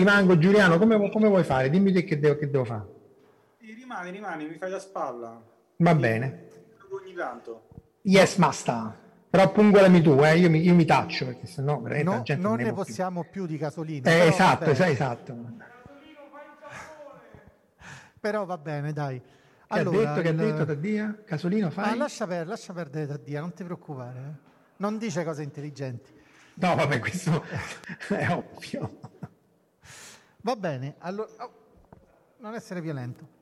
Rimango, Giuliano, come, come vuoi fare? Dimmi te che devo, che devo fare. Sì, rimani, rimani, mi fai da spalla. Va bene. Ogni tanto. Yes, master. Però pungolami tu, eh, io, mi, io mi taccio perché sennò No- la gente non ne ne può più. possiamo più di Casolini. Eh, esatto, esatto. Però va bene, dai. Che ha detto, che ha il- detto Taddia? Casolino Ah, fai? lascia, per- lascia perdere Taddia, non ti preoccupare. eh. Non dice cose intelligenti. No, vabbè, questo è ovvio. Va bene, allora... oh, non essere violento.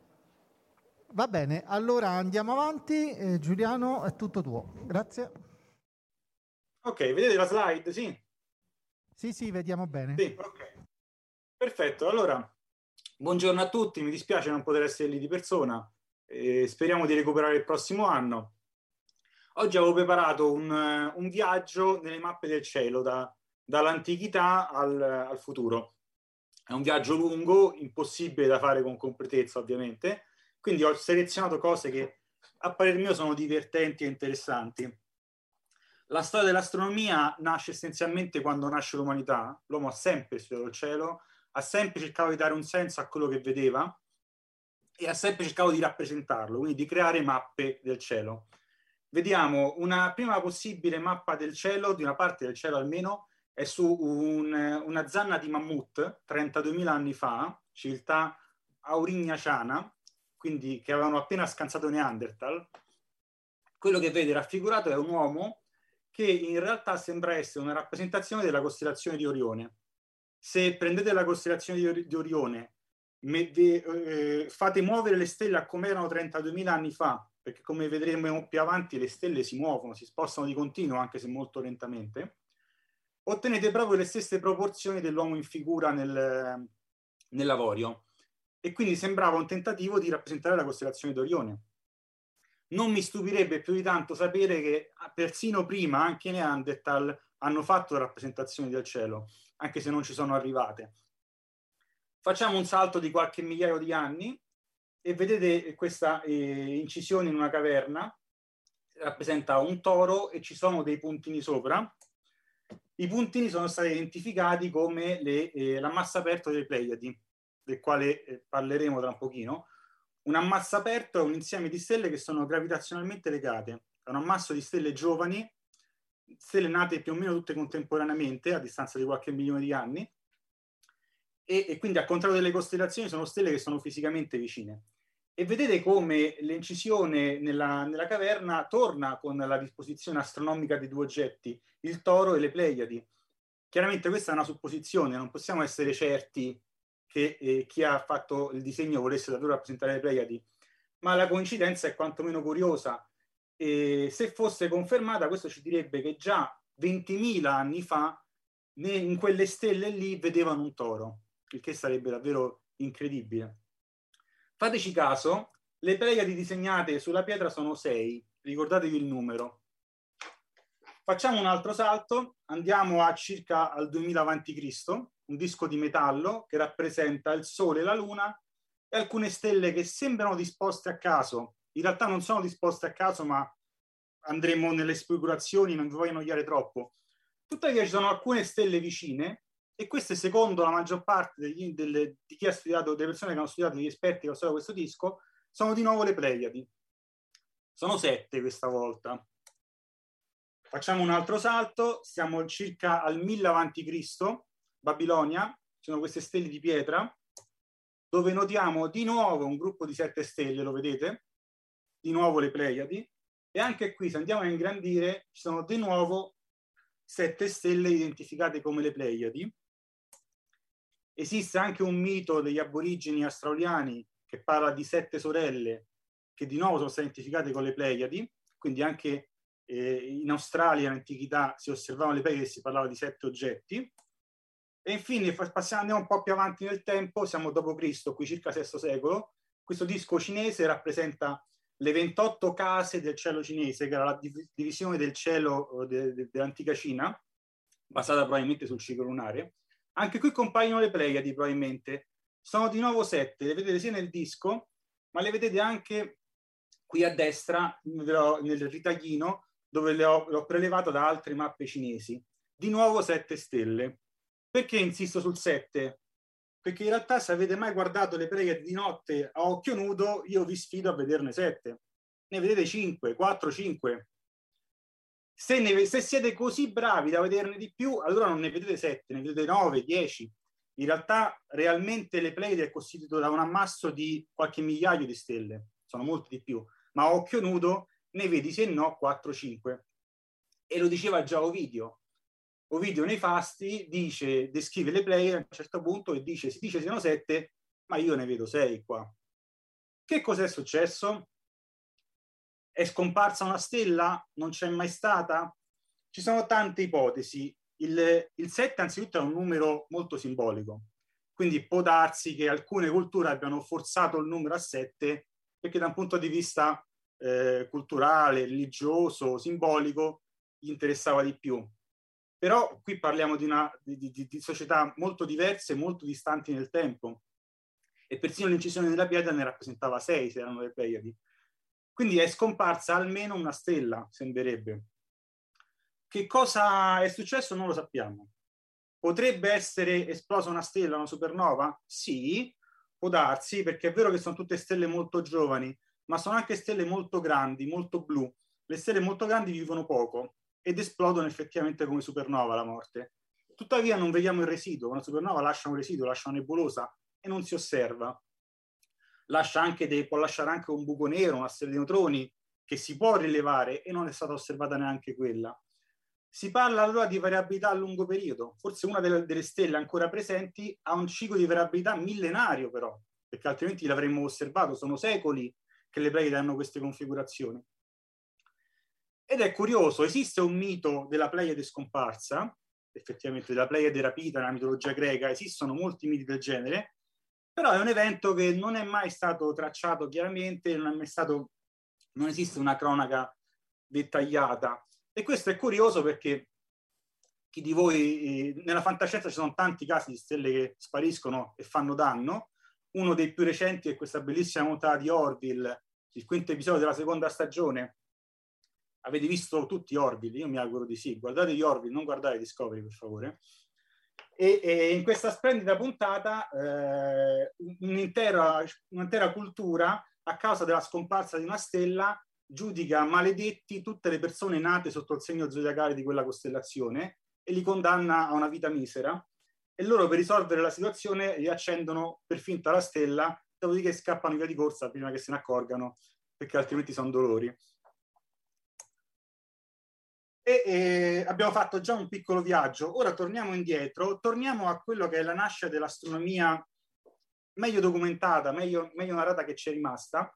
Va bene, allora andiamo avanti. Eh, Giuliano, è tutto tuo. Grazie. Ok, vedete la slide? Sì? Sì, sì, vediamo bene. Sì, ok. Perfetto, allora, buongiorno a tutti, mi dispiace non poter essere lì di persona, eh, speriamo di recuperare il prossimo anno. Oggi avevo preparato un, un viaggio nelle mappe del cielo, da- dall'antichità al, al futuro. È un viaggio lungo, impossibile da fare con completezza ovviamente, quindi ho selezionato cose che a parer mio sono divertenti e interessanti. La storia dell'astronomia nasce essenzialmente quando nasce l'umanità. L'uomo ha sempre studiato il cielo, ha sempre cercato di dare un senso a quello che vedeva e ha sempre cercato di rappresentarlo, quindi di creare mappe del cielo. Vediamo una prima possibile mappa del cielo, di una parte del cielo almeno, è su un- una zanna di mammut 32.000 anni fa, civiltà aurignaciana, quindi che avevano appena scansato Neanderthal. Quello che vede raffigurato è un uomo che in realtà sembra essere una rappresentazione della costellazione di Orione. Se prendete la costellazione di, Ori- di Orione, me- de- eh, fate muovere le stelle a come erano 32.000 anni fa, perché come vedremo più avanti le stelle si muovono, si spostano di continuo, anche se molto lentamente, ottenete proprio le stesse proporzioni dell'uomo in figura nel, nell'avorio. E quindi sembrava un tentativo di rappresentare la costellazione di Orione non mi stupirebbe più di tanto sapere che ah, persino prima anche Neanderthal hanno fatto rappresentazioni del cielo, anche se non ci sono arrivate. Facciamo un salto di qualche migliaio di anni e vedete questa eh, incisione in una caverna, rappresenta un toro e ci sono dei puntini sopra. I puntini sono stati identificati come le, eh, l'ammassa aperto delle Pleiadi, del quale eh, parleremo tra un pochino. Un ammasso aperto è un insieme di stelle che sono gravitazionalmente legate. È un ammasso di stelle giovani, stelle nate più o meno tutte contemporaneamente, a distanza di qualche milione di anni, e, e quindi al contrario delle costellazioni sono stelle che sono fisicamente vicine. E vedete come l'incisione nella, nella caverna torna con la disposizione astronomica dei due oggetti, il toro e le Pleiadi. Chiaramente questa è una supposizione, non possiamo essere certi che eh, chi ha fatto il disegno volesse davvero rappresentare le Pleiadi, ma la coincidenza è quantomeno curiosa. E se fosse confermata, questo ci direbbe che già 20.000 anni fa in quelle stelle lì vedevano un toro, il che sarebbe davvero incredibile. Fateci caso, le Pleiadi disegnate sulla pietra sono 6, ricordatevi il numero. Facciamo un altro salto, andiamo a circa al 2000 a.C., un disco di metallo che rappresenta il Sole la Luna e alcune stelle che sembrano disposte a caso. In realtà non sono disposte a caso, ma andremo nelle speculazioni, non vi voglio annoiare troppo. Tuttavia ci sono alcune stelle vicine e queste, secondo la maggior parte degli- delle, di chi ha studiato, delle persone che hanno studiato, degli esperti che hanno studiato questo disco, sono di nuovo le Pleiadi. Sono sette questa volta. Facciamo un altro salto, siamo circa al 1000 a.C., Babilonia, ci sono queste stelle di pietra, dove notiamo di nuovo un gruppo di sette stelle, lo vedete? Di nuovo le Pleiadi, e anche qui, se andiamo a ingrandire, ci sono di nuovo sette stelle identificate come le Pleiadi. Esiste anche un mito degli aborigeni australiani che parla di sette sorelle che di nuovo sono state identificate con le Pleiadi, quindi anche eh, in Australia in antichità si osservavano le Pleiadi e si parlava di sette oggetti. E infine passiamo, andiamo un po' più avanti nel tempo, siamo dopo Cristo, qui circa VI secolo. Questo disco cinese rappresenta le 28 case del cielo cinese, che era la divisione del cielo de, de, dell'antica Cina, basata probabilmente sul ciclo lunare. Anche qui compaiono le Pleiadi, probabilmente. Sono di nuovo sette, le vedete sia nel disco, ma le vedete anche qui a destra, nel ritaglino, dove le ho, le ho prelevato da altre mappe cinesi. Di nuovo sette stelle. Perché insisto sul 7? Perché in realtà se avete mai guardato le preghe di notte a occhio nudo, io vi sfido a vederne 7. Ne vedete 5, 4, 5. Se, ne, se siete così bravi da vederne di più, allora non ne vedete 7, ne vedete 9, 10. In realtà realmente le Pleiadi è costituito da un ammasso di qualche migliaio di stelle, sono molte di più, ma a occhio nudo ne vedi se no 4-5. E lo diceva già Ovidio, Ovidio nei fasti dice, descrive le player a un certo punto e dice, si dice siano sette, ma io ne vedo sei qua. Che cos'è successo? È scomparsa una stella? Non c'è mai stata? Ci sono tante ipotesi. Il, il 7 anzitutto è un numero molto simbolico, quindi può darsi che alcune culture abbiano forzato il numero a 7 perché da un punto di vista eh, culturale, religioso, simbolico gli interessava di più. Però qui parliamo di, una, di, di, di società molto diverse, molto distanti nel tempo. E persino l'incisione della pietra ne rappresentava sei, se erano le Pleiadi. Quindi è scomparsa almeno una stella, sembrerebbe. Che cosa è successo non lo sappiamo. Potrebbe essere esplosa una stella, una supernova? Sì, può darsi, perché è vero che sono tutte stelle molto giovani, ma sono anche stelle molto grandi, molto blu. Le stelle molto grandi vivono poco ed esplodono effettivamente come supernova la morte. Tuttavia non vediamo il residuo, una supernova lascia un residuo, lascia una nebulosa e non si osserva. Lascia anche dei, può lasciare anche un buco nero, una stella di neutroni che si può rilevare e non è stata osservata neanche quella. Si parla allora di variabilità a lungo periodo, forse una delle, delle stelle ancora presenti ha un ciclo di variabilità millenario però, perché altrimenti l'avremmo osservato, sono secoli che le Pleiadi hanno queste configurazioni. Ed è curioso, esiste un mito della Pleiade scomparsa, effettivamente della Pleiade rapita nella mitologia greca, esistono molti miti del genere, però è un evento che non è mai stato tracciato chiaramente, non, è mai stato, non esiste una cronaca dettagliata. E questo è curioso perché chi di voi, eh, nella fantascienza ci sono tanti casi di stelle che spariscono e fanno danno, uno dei più recenti è questa bellissima montata di Orville, il quinto episodio della seconda stagione, Avete visto tutti Orville? Io mi auguro di sì. Guardate gli Orville, non guardate Discovery, per favore. E, e in questa splendida puntata eh, un'intera, un'intera cultura, a causa della scomparsa di una stella, giudica maledetti tutte le persone nate sotto il segno zodiacale di quella costellazione e li condanna a una vita misera. E loro per risolvere la situazione riaccendono per finta la stella, dopodiché scappano via di corsa prima che se ne accorgano, perché altrimenti sono dolori. E, e, abbiamo fatto già un piccolo viaggio. Ora torniamo indietro, torniamo a quello che è la nascita dell'astronomia meglio documentata, meglio, meglio narrata che ci è rimasta.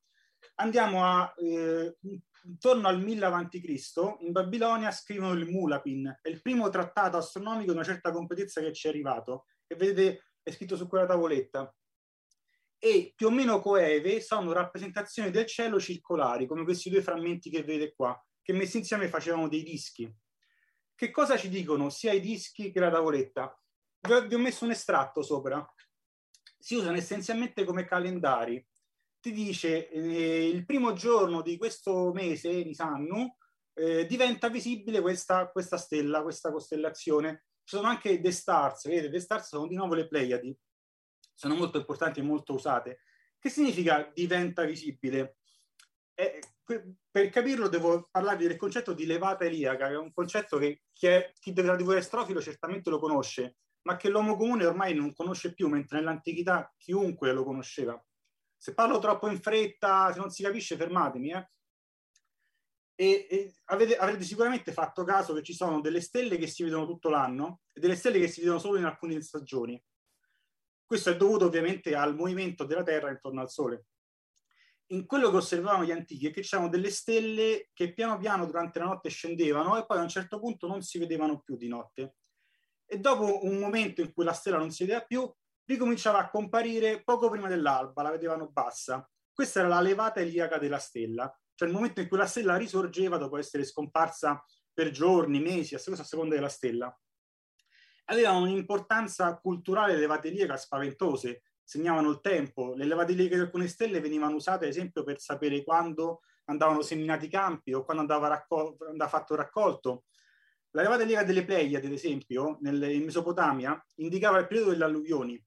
Andiamo a eh, intorno al 1000 a.C. in Babilonia scrivono il Mulapin, è il primo trattato astronomico di una certa completezza che ci è arrivato, e vedete è scritto su quella tavoletta. E più o meno coeve sono rappresentazioni del cielo circolari, come questi due frammenti che vedete qua che messi insieme facevano dei dischi. Che cosa ci dicono sia i dischi che la tavoletta? Vi ho, vi ho messo un estratto sopra. Si usano essenzialmente come calendari. Ti dice eh, il primo giorno di questo mese, Nisannu, eh, diventa visibile questa, questa stella, questa costellazione. Ci sono anche The Stars, vedete, The Stars sono di nuovo le Pleiadi, sono molto importanti e molto usate. Che significa diventa visibile? Eh, per capirlo devo parlarvi del concetto di levata eliaca, che è un concetto che chi, è, chi della TV estrofilo certamente lo conosce, ma che l'uomo comune ormai non conosce più, mentre nell'antichità chiunque lo conosceva. Se parlo troppo in fretta, se non si capisce, fermatemi. Eh. E, e avete, avrete sicuramente fatto caso che ci sono delle stelle che si vedono tutto l'anno e delle stelle che si vedono solo in alcune stagioni. Questo è dovuto ovviamente al movimento della Terra intorno al Sole. In quello che osservavano gli antichi è che c'erano delle stelle che piano piano durante la notte scendevano e poi a un certo punto non si vedevano più di notte. E dopo un momento in cui la stella non si vedeva più, ricominciava a comparire poco prima dell'alba, la vedevano bassa. Questa era la levata eliaca della stella, cioè il momento in cui la stella risorgeva dopo essere scomparsa per giorni, mesi, a seconda della stella. Avevano un'importanza culturale le levate eliaca spaventose, segnavano il tempo. Le levate eliache di alcune stelle venivano usate, ad esempio, per sapere quando andavano seminati i campi o quando andava, raccol- andava fatto raccolto. La levata eliaca delle Pleiadi, ad esempio, nel, in Mesopotamia, indicava il periodo delle alluvioni.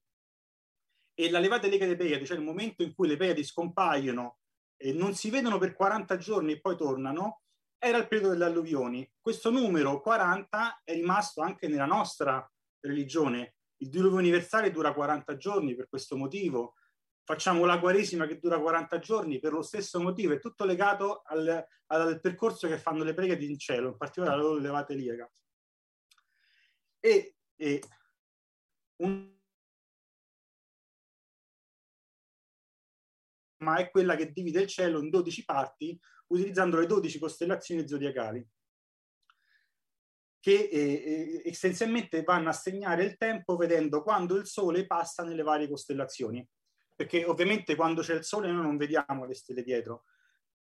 E la levata eliaca delle Pleiadi, cioè il momento in cui le Pleiadi scompaiono e non si vedono per 40 giorni e poi tornano, era il periodo delle alluvioni. Questo numero 40 è rimasto anche nella nostra religione. Il diluvio universale dura 40 giorni per questo motivo. Facciamo la Quaresima che dura 40 giorni per lo stesso motivo. È tutto legato al, al percorso che fanno le preghe in cielo, in particolare la loro levata eliaca. E, e un ma è quella che divide il cielo in 12 parti utilizzando le 12 costellazioni zodiacali che eh, eh, essenzialmente vanno a segnare il tempo vedendo quando il Sole passa nelle varie costellazioni. Perché ovviamente quando c'è il Sole noi non vediamo le stelle dietro,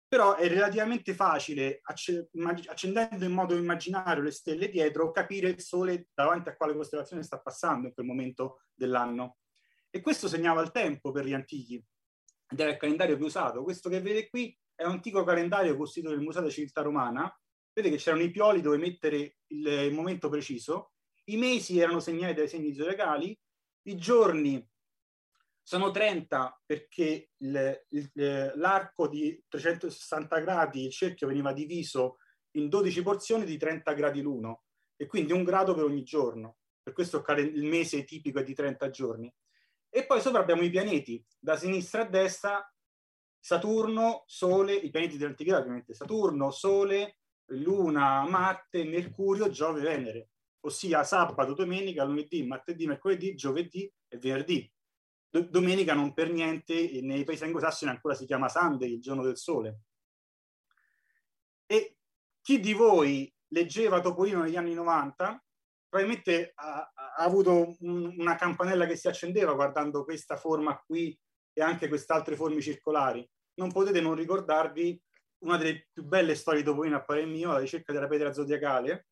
però è relativamente facile, accendendo in modo immaginario le stelle dietro, capire il Sole davanti a quale costellazione sta passando in quel momento dell'anno. E questo segnava il tempo per gli antichi ed era il calendario più usato. Questo che vede qui è un antico calendario costituito nel Museo della Civiltà Romana. Vedete che c'erano i pioli dove mettere il, il momento preciso. I mesi erano segnati dai segni zodiacali. I giorni sono 30 perché il, l'arco di 360 gradi, il cerchio veniva diviso in 12 porzioni di 30 gradi l'uno e quindi un grado per ogni giorno. Per questo il mese tipico è di 30 giorni. E poi sopra abbiamo i pianeti, da sinistra a destra, Saturno, Sole, i pianeti dell'antichità ovviamente, Saturno, Sole, Luna, Marte, Mercurio, Giove, Venere, ossia sabato, domenica, lunedì, martedì, mercoledì, giovedì e venerdì. D- domenica non per niente, nei paesi anglosassoni ancora si chiama Sunday, il giorno del sole. E chi di voi leggeva Topolino negli anni 90 probabilmente ha, ha avuto un, una campanella che si accendeva guardando questa forma qui e anche queste altre forme circolari. Non potete non ricordarvi una delle più belle storie di Topolino a parer mio, la ricerca della pietra zodiacale,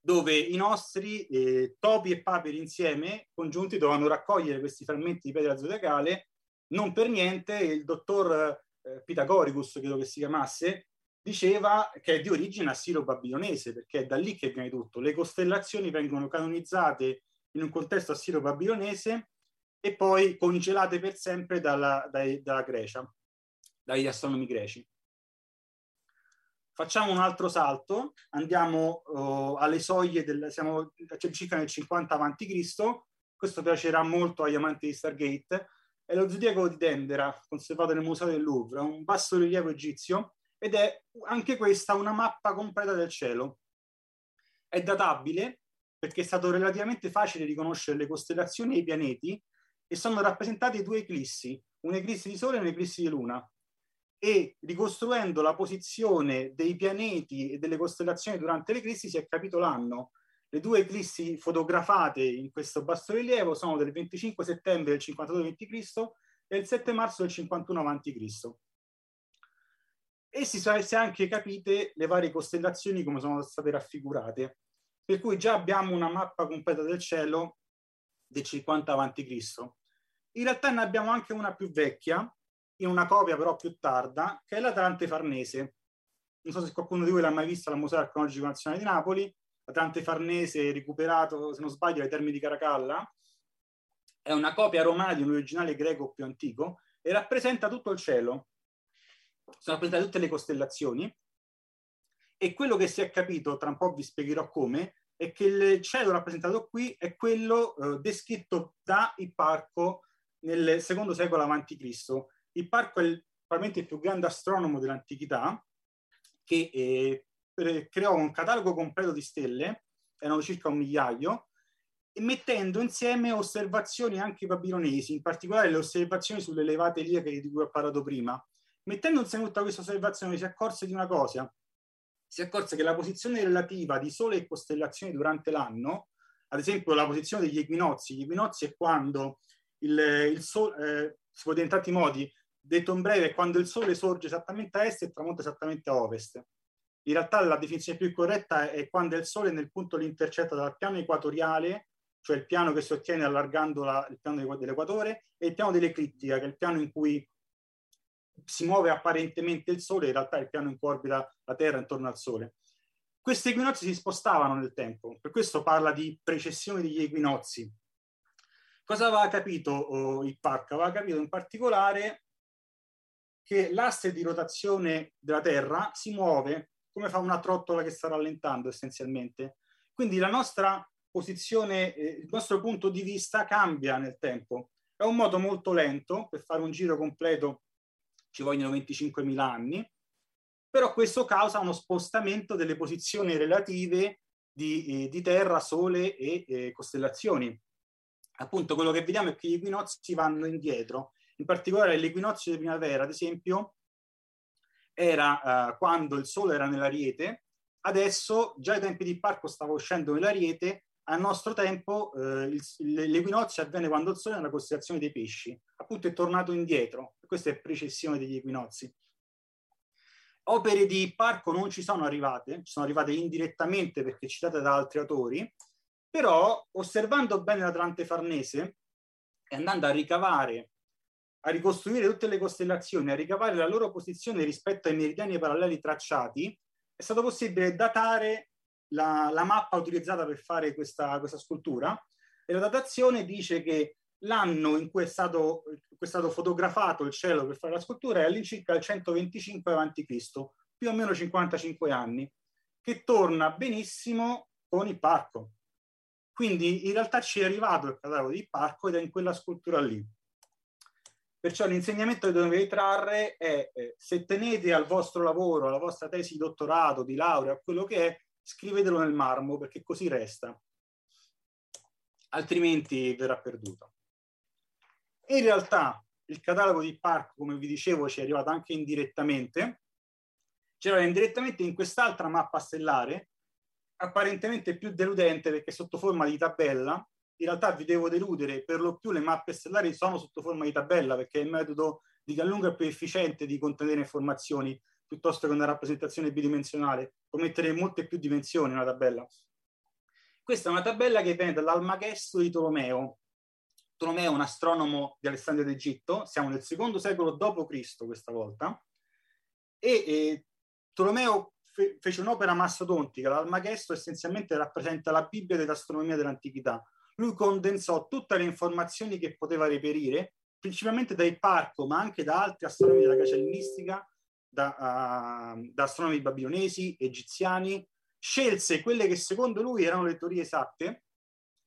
dove i nostri eh, topi e paperi insieme, congiunti, dovevano raccogliere questi frammenti di pietra zodiacale. Non per niente il dottor eh, Pitagoricus, credo che si chiamasse, diceva che è di origine assiro-babilonese, perché è da lì che viene tutto. Le costellazioni vengono canonizzate in un contesto assiro-babilonese e poi congelate per sempre dalla, dai, dalla Grecia, dagli astronomi greci. Facciamo un altro salto, andiamo uh, alle soglie, del, siamo circa nel 50 a.C., questo piacerà molto agli amanti di Stargate, è lo zodiaco di Dendera, conservato nel Museo del Louvre, un basso rilievo egizio ed è anche questa una mappa completa del cielo. È databile perché è stato relativamente facile riconoscere le costellazioni e i pianeti e sono rappresentati due eclissi, un'eclissi di Sole e un'eclissi di Luna. E ricostruendo la posizione dei pianeti e delle costellazioni durante l'eclissi si è capito l'anno. Le due eclissi fotografate in questo bassorilievo sono del 25 settembre del 52 a.C. e il 7 marzo del 51 a.C e si sono anche capite le varie costellazioni come sono state raffigurate. Per cui già abbiamo una mappa completa del cielo del 50 a.C. In realtà ne abbiamo anche una più vecchia, in una copia però più tarda, che è l'Atlante Farnese. Non so se qualcuno di voi l'ha mai vista al Museo Archeologico Nazionale di Napoli. L'Atlante Farnese, recuperato, se non sbaglio, ai termini di Caracalla. È una copia romana di un originale greco più antico e rappresenta tutto il cielo sono rappresentate tutte le costellazioni e quello che si è capito, tra un po' vi spiegherò come, è che il cielo rappresentato qui è quello eh, descritto da Ipparco nel secondo secolo a.C. Ipparco è il, probabilmente il più grande astronomo dell'antichità che eh, creò un catalogo completo di stelle, erano circa un migliaio, mettendo insieme osservazioni anche babilonesi, in particolare le osservazioni sulle elevate iliache di cui ho parlato prima. Mettendo insieme tutta questa osservazione si accorse di una cosa, si accorse che la posizione relativa di Sole e costellazioni durante l'anno, ad esempio la posizione degli equinozi, gli equinozi è quando il, il Sole, eh, si può dire in tanti modi, detto in breve, è quando il Sole sorge esattamente a est e tramonta esattamente a ovest. In realtà la definizione più corretta è quando il Sole nel punto li intercetta dal piano equatoriale, cioè il piano che si ottiene allargando la, il piano dell'equatore, e il piano dell'eclittica, che è il piano in cui si muove apparentemente il Sole, in realtà è il piano in cui orbita la Terra intorno al Sole. Questi equinozi si spostavano nel tempo, per questo parla di precessione degli equinozi. Cosa aveva capito oh, il Park? Aveva capito in particolare che l'asse di rotazione della Terra si muove come fa una trottola che sta rallentando essenzialmente. Quindi la nostra posizione, eh, il nostro punto di vista cambia nel tempo. È un modo molto lento, per fare un giro completo ci vogliono 25.000 anni, però questo causa uno spostamento delle posizioni relative di, eh, di Terra, Sole e eh, costellazioni. Appunto, quello che vediamo è che gli equinozi vanno indietro, in particolare l'equinozio di primavera, ad esempio, era uh, quando il Sole era nell'Ariete, adesso già ai tempi di Parco stava uscendo nell'Ariete, al nostro tempo eh, l'equinozio avviene quando il Sole è nella costellazione dei pesci, appunto è tornato indietro, questa è precessione degli equinozi. Opere di Parco non ci sono arrivate, ci sono arrivate indirettamente perché citate da altri autori, però osservando bene l'Atlante Farnese e andando a ricavare, a ricostruire tutte le costellazioni, a ricavare la loro posizione rispetto ai meridiani paralleli tracciati, è stato possibile datare la, la mappa utilizzata per fare questa, questa scultura e la datazione dice che l'anno in cui è stato, cui è stato fotografato il cielo per fare la scultura è all'incirca il 125 a.C., più o meno 55 anni, che torna benissimo con il parco. Quindi in realtà ci è arrivato il catalogo di parco ed è in quella scultura lì. Perciò l'insegnamento che dovete trarre è eh, se tenete al vostro lavoro, alla vostra tesi di dottorato, di laurea, quello che è, scrivetelo nel marmo perché così resta, altrimenti verrà perduto. In realtà il catalogo di Park, come vi dicevo, ci è arrivato anche indirettamente, c'era indirettamente in quest'altra mappa stellare, apparentemente più deludente perché sotto forma di tabella, in realtà vi devo deludere, per lo più le mappe stellari sono sotto forma di tabella perché è il metodo di gran lunga più efficiente di contenere informazioni piuttosto che una rappresentazione bidimensionale, può mettere molte più dimensioni una tabella. Questa è una tabella che viene dall'Almagesto di Tolomeo. Tolomeo è un astronomo di Alessandria d'Egitto, siamo nel secondo secolo d.C. questa volta, e eh, Tolomeo fe- fece un'opera mastodontica. L'Almagesto essenzialmente rappresenta la Bibbia dell'astronomia dell'antichità. Lui condensò tutte le informazioni che poteva reperire, principalmente dai Parco, ma anche da altri astronomi della Cacellistica, da, uh, da astronomi babilonesi, egiziani, scelse quelle che secondo lui erano le teorie esatte,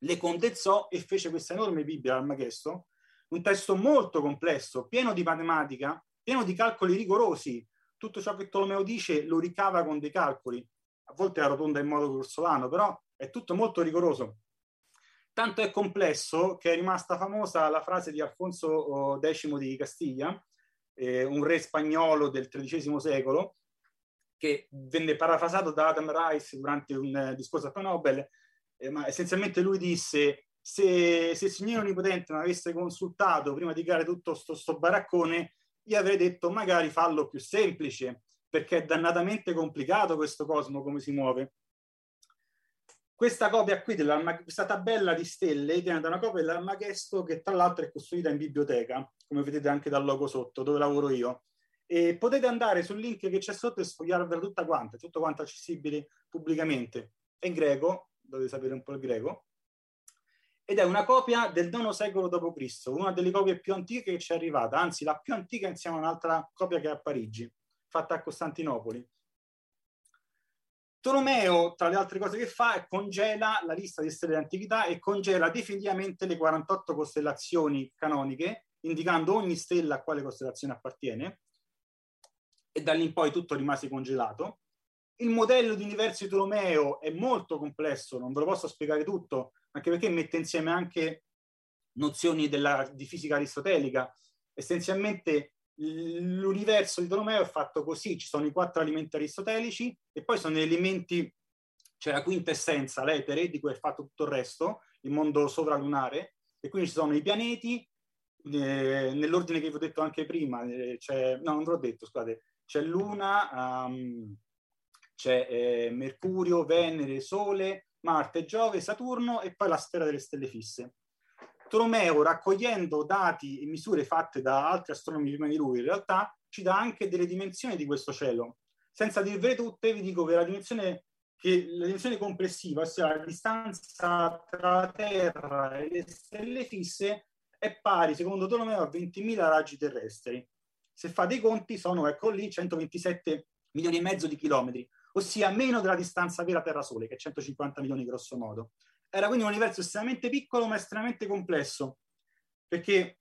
le condensò e fece questa enorme Bibbia Armagesto, un testo molto complesso, pieno di matematica, pieno di calcoli rigorosi. Tutto ciò che Tolomeo dice lo ricava con dei calcoli, a volte arrotonda in modo grossolano, però è tutto molto rigoroso. Tanto è complesso che è rimasta famosa la frase di Alfonso X di Castiglia, eh, un re spagnolo del XIII secolo, che venne parafrasato da Adam Rice durante un eh, discorso a Nobel, eh, ma essenzialmente lui disse se, se il signore onnipotente mi avesse consultato prima di creare tutto questo baraccone, io avrei detto magari fallo più semplice, perché è dannatamente complicato questo cosmo come si muove. Questa copia qui, questa tabella di stelle, viene da una copia dell'Armagesto che tra l'altro è costruita in biblioteca, come vedete anche dal logo sotto, dove lavoro io. E potete andare sul link che c'è sotto e sfogliarvela tutta quanta, tutto quanto accessibile pubblicamente. È in greco, dovete sapere un po' il greco, ed è una copia del IX secolo d.C., una delle copie più antiche che ci è arrivata, anzi la più antica insieme a un'altra copia che è a Parigi. fatta a Costantinopoli. Tolomeo, tra le altre cose che fa, congela la lista di stelle dell'antichità e congela definitivamente le 48 costellazioni canoniche, indicando ogni stella a quale costellazione appartiene, e da lì in poi tutto rimase congelato. Il modello di universo di Tolomeo è molto complesso, non ve lo posso spiegare tutto, anche perché mette insieme anche nozioni della, di fisica aristotelica. Essenzialmente l'universo di Tolomeo è fatto così, ci sono i quattro alimenti aristotelici e poi sono gli elementi, c'è la quintessenza, l'etere, di cui è fatto tutto il resto, il mondo sovralunare, e quindi ci sono i pianeti, eh, nell'ordine che vi ho detto anche prima, eh, c'è, no non ve l'ho detto, scusate, c'è Luna, um, c'è eh, Mercurio, Venere, Sole, Marte, Giove, Saturno e poi la sfera delle stelle fisse. Tolomeo, raccogliendo dati e misure fatte da altri astronomi prima di lui, in realtà ci dà anche delle dimensioni di questo cielo. Senza dirvele tutte, vi dico che la dimensione, che la dimensione complessiva, ossia la distanza tra la Terra e le stelle fisse, è pari, secondo Tolomeo, a 20.000 raggi terrestri. Se fate i conti, sono, ecco lì, 127 milioni e mezzo di chilometri, ossia meno della distanza vera Terra-Sole, che è 150 milioni grosso modo. Era quindi un universo estremamente piccolo ma estremamente complesso, perché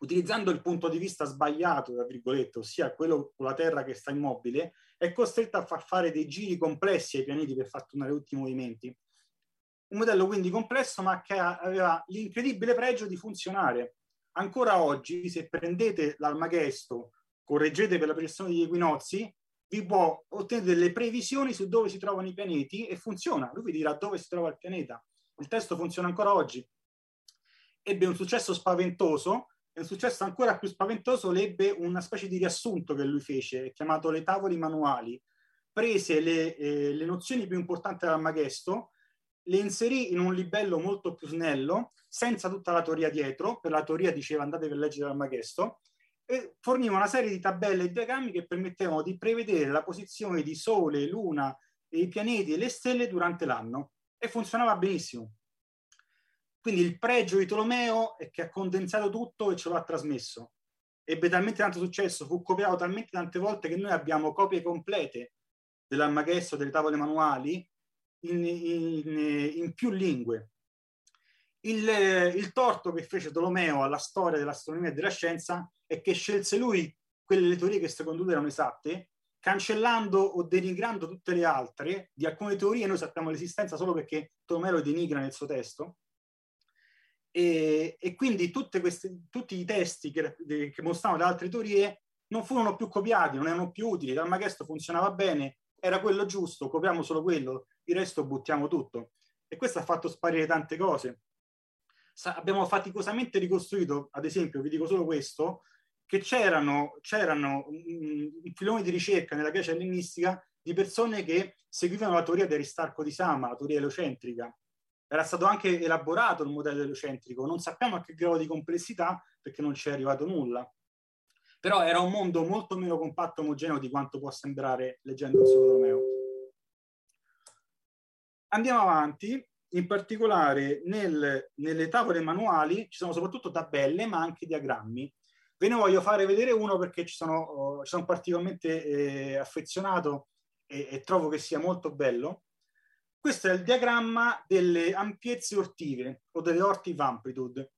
utilizzando il punto di vista sbagliato, tra virgolette, ossia quello con la Terra che sta immobile, è costretta a far fare dei giri complessi ai pianeti per far tornare tutti i movimenti. Un modello quindi complesso, ma che aveva l'incredibile pregio di funzionare. Ancora oggi, se prendete l'Almagesto, correggete per la pressione degli equinozi, vi può ottenere delle previsioni su dove si trovano i pianeti e funziona. Lui vi dirà dove si trova il pianeta. Il testo funziona ancora oggi. Ebbe un successo spaventoso e un successo ancora più spaventoso l'ebbe una specie di riassunto che lui fece, chiamato Le tavole manuali. Prese le, eh, le nozioni più importanti dell'Armaghesto, le inserì in un libello molto più snello, senza tutta la teoria dietro, per la teoria diceva andate per leggere l'Armaghesto, e forniva una serie di tabelle e diagrammi che permettevano di prevedere la posizione di Sole, Luna, i pianeti e le stelle durante l'anno e funzionava benissimo. Quindi il pregio di Tolomeo è che ha condensato tutto e ce lo ha trasmesso. Ebbe talmente tanto successo, fu copiato talmente tante volte che noi abbiamo copie complete dell'Armaghesto, delle tavole manuali, in, in, in più lingue. Il, il, torto che fece Tolomeo alla storia dell'astronomia e della scienza è che scelse lui quelle teorie che secondo lui erano esatte cancellando o denigrando tutte le altre, di alcune teorie noi sappiamo l'esistenza solo perché Tolomeo le denigra nel suo testo, e, e quindi queste, tutti i testi che, che mostravano le altre teorie non furono più copiati, non erano più utili, l'Armagesto funzionava bene, era quello giusto, copiamo solo quello, il resto buttiamo tutto. E questo ha fatto sparire tante cose. Sa- abbiamo faticosamente ricostruito, ad esempio, vi dico solo questo, che c'erano, c'erano un filone di ricerca nella Grecia ellenistica di persone che seguivano la teoria di Aristarco di Sama, la teoria eliocentrica. Era stato anche elaborato il modello eliocentrico, non sappiamo a che grado di complessità perché non ci è arrivato nulla. Però era un mondo molto meno compatto e omogeneo di quanto può sembrare leggendo il solo Romeo. Andiamo avanti, in particolare nel, nelle tavole manuali ci sono soprattutto tabelle ma anche diagrammi Ve ne voglio fare vedere uno perché ci sono, oh, ci sono particolarmente eh, affezionato e, e, trovo che sia molto bello. Questo è il diagramma delle ampiezze ortive o delle ortive amplitude.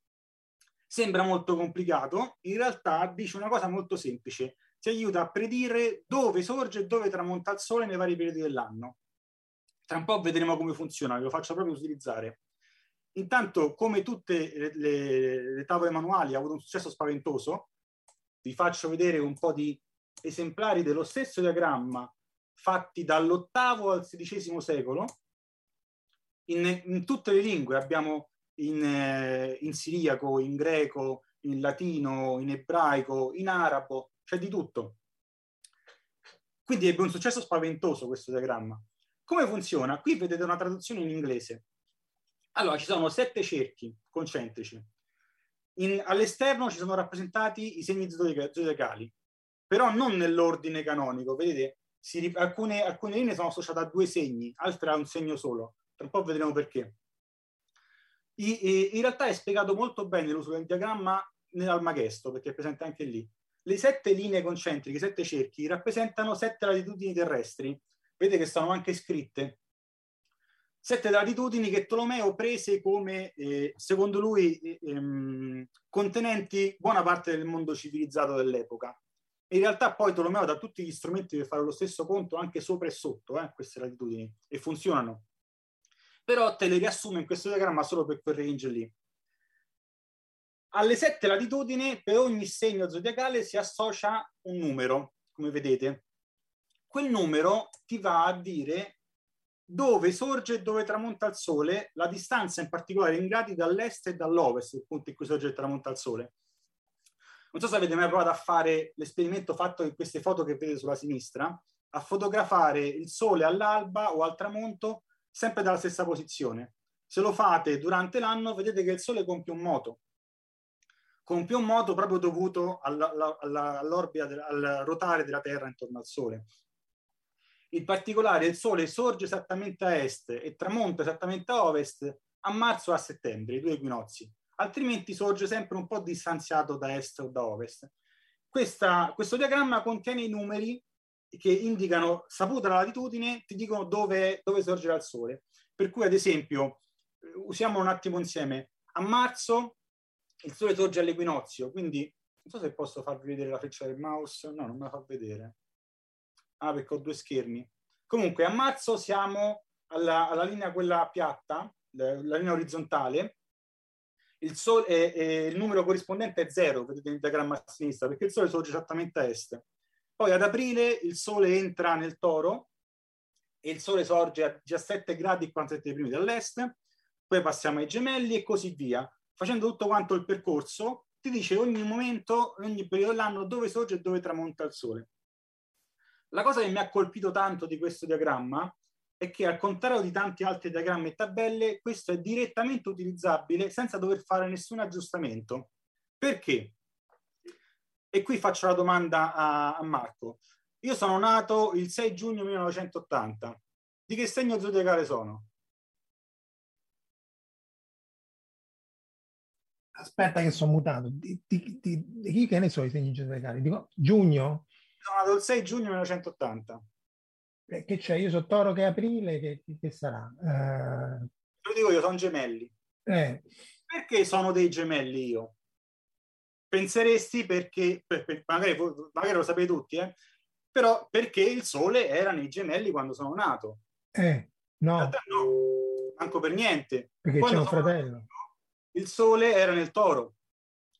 Sembra molto complicato, in realtà dice una cosa molto semplice, ti aiuta a predire dove sorge e dove tramonta il sole nei vari periodi dell'anno. Tra un po' vedremo come funziona, ve lo faccio proprio utilizzare. Intanto, come tutte le, le, le, tavole manuali, ha avuto un successo spaventoso. Vi faccio vedere un po' di esemplari dello stesso diagramma fatti dall'ottavo al sedicesimo secolo. In, in, tutte le lingue abbiamo in, eh, in siriaco, in greco, in latino, in ebraico, in arabo, c'è di tutto. Quindi ebbe un successo spaventoso questo diagramma. Come funziona? Qui vedete una traduzione in inglese. Allora, ci sono sette cerchi concentrici. In, all'esterno ci sono rappresentati i segni zodiacali, però non nell'ordine canonico. Vedete, si, alcune, alcune, linee sono associate a due segni, altre a un segno solo. Tra un po' vedremo perché. I, i, in realtà è spiegato molto bene l'uso del diagramma nell'Almagesto, perché è presente anche lì. le sette linee concentriche, i sette cerchi, rappresentano sette latitudini terrestri. Vedete che sono anche scritte. Sette latitudini che Tolomeo prese come, eh, secondo lui, eh, ehm, contenenti buona parte del mondo civilizzato dell'epoca. In realtà poi Tolomeo dà tutti gli strumenti per fare lo stesso conto anche sopra e sotto eh, queste latitudini e funzionano. Però te le riassume in questo diagramma solo per quel range lì. Alle sette latitudini per ogni segno zodiacale si associa un numero, come vedete. Quel numero ti va a dire dove sorge e dove tramonta il sole, la distanza in particolare in gradi dall'est e dall'ovest, il punto in cui sorge e tramonta il sole. Non so se avete mai provato a fare l'esperimento fatto in queste foto che vedete sulla sinistra, a fotografare il sole all'alba o al tramonto sempre dalla stessa posizione. Se lo fate durante l'anno, vedete che il sole compie un moto compie un moto proprio dovuto all'orbita, al rotare della Terra intorno al Sole. In particolare il Sole sorge esattamente a est e tramonta esattamente a ovest a marzo e a settembre, i due equinozi, altrimenti sorge sempre un po' distanziato da est o da ovest. Questa, questo diagramma contiene i numeri che indicano, saputa la latitudine, ti dicono dove, dove sorgerà il Sole. Per cui, ad esempio, usiamo un attimo insieme, a marzo il sole sorge all'equinozio, quindi non so se posso farvi vedere la freccia del mouse, no, non me la fa vedere. Ah, perché ho due schermi. Comunque, a marzo siamo alla, alla linea quella piatta, la, linea orizzontale, il, sole, eh, eh, il numero corrispondente è zero, vedete nel diagramma a sinistra, perché il sole sorge esattamente a est. Poi ad aprile il sole entra nel toro e il sole sorge a 17 gradi e 47 primi dall'est, poi passiamo ai gemelli e così via facendo tutto quanto il percorso, ti dice ogni momento, ogni periodo dell'anno dove sorge e dove tramonta il sole. La cosa che mi ha colpito tanto di questo diagramma è che al contrario di tanti altri diagrammi e tabelle, questo è direttamente utilizzabile senza dover fare nessun aggiustamento. Perché? E qui faccio la domanda a, a Marco. Io sono nato il 6 giugno 1980. Di che segno zodiacale sono? aspetta che sono mutato, di, di, di, di, chi che ne so i segni zodiacali? Dico, giugno? Sono nato il 6 giugno 1980. Eh, che c'è? Io sono toro che è aprile, che, che sarà? Uh... Lo dico io, sono gemelli. Eh. Perché sono dei gemelli io? Penseresti perché, per, per, magari, magari, lo sapete tutti, eh? però perché il sole era nei gemelli quando sono nato. Eh, no. no, manco per niente. Perché quando c'è un fratello. Nato, il sole era nel toro,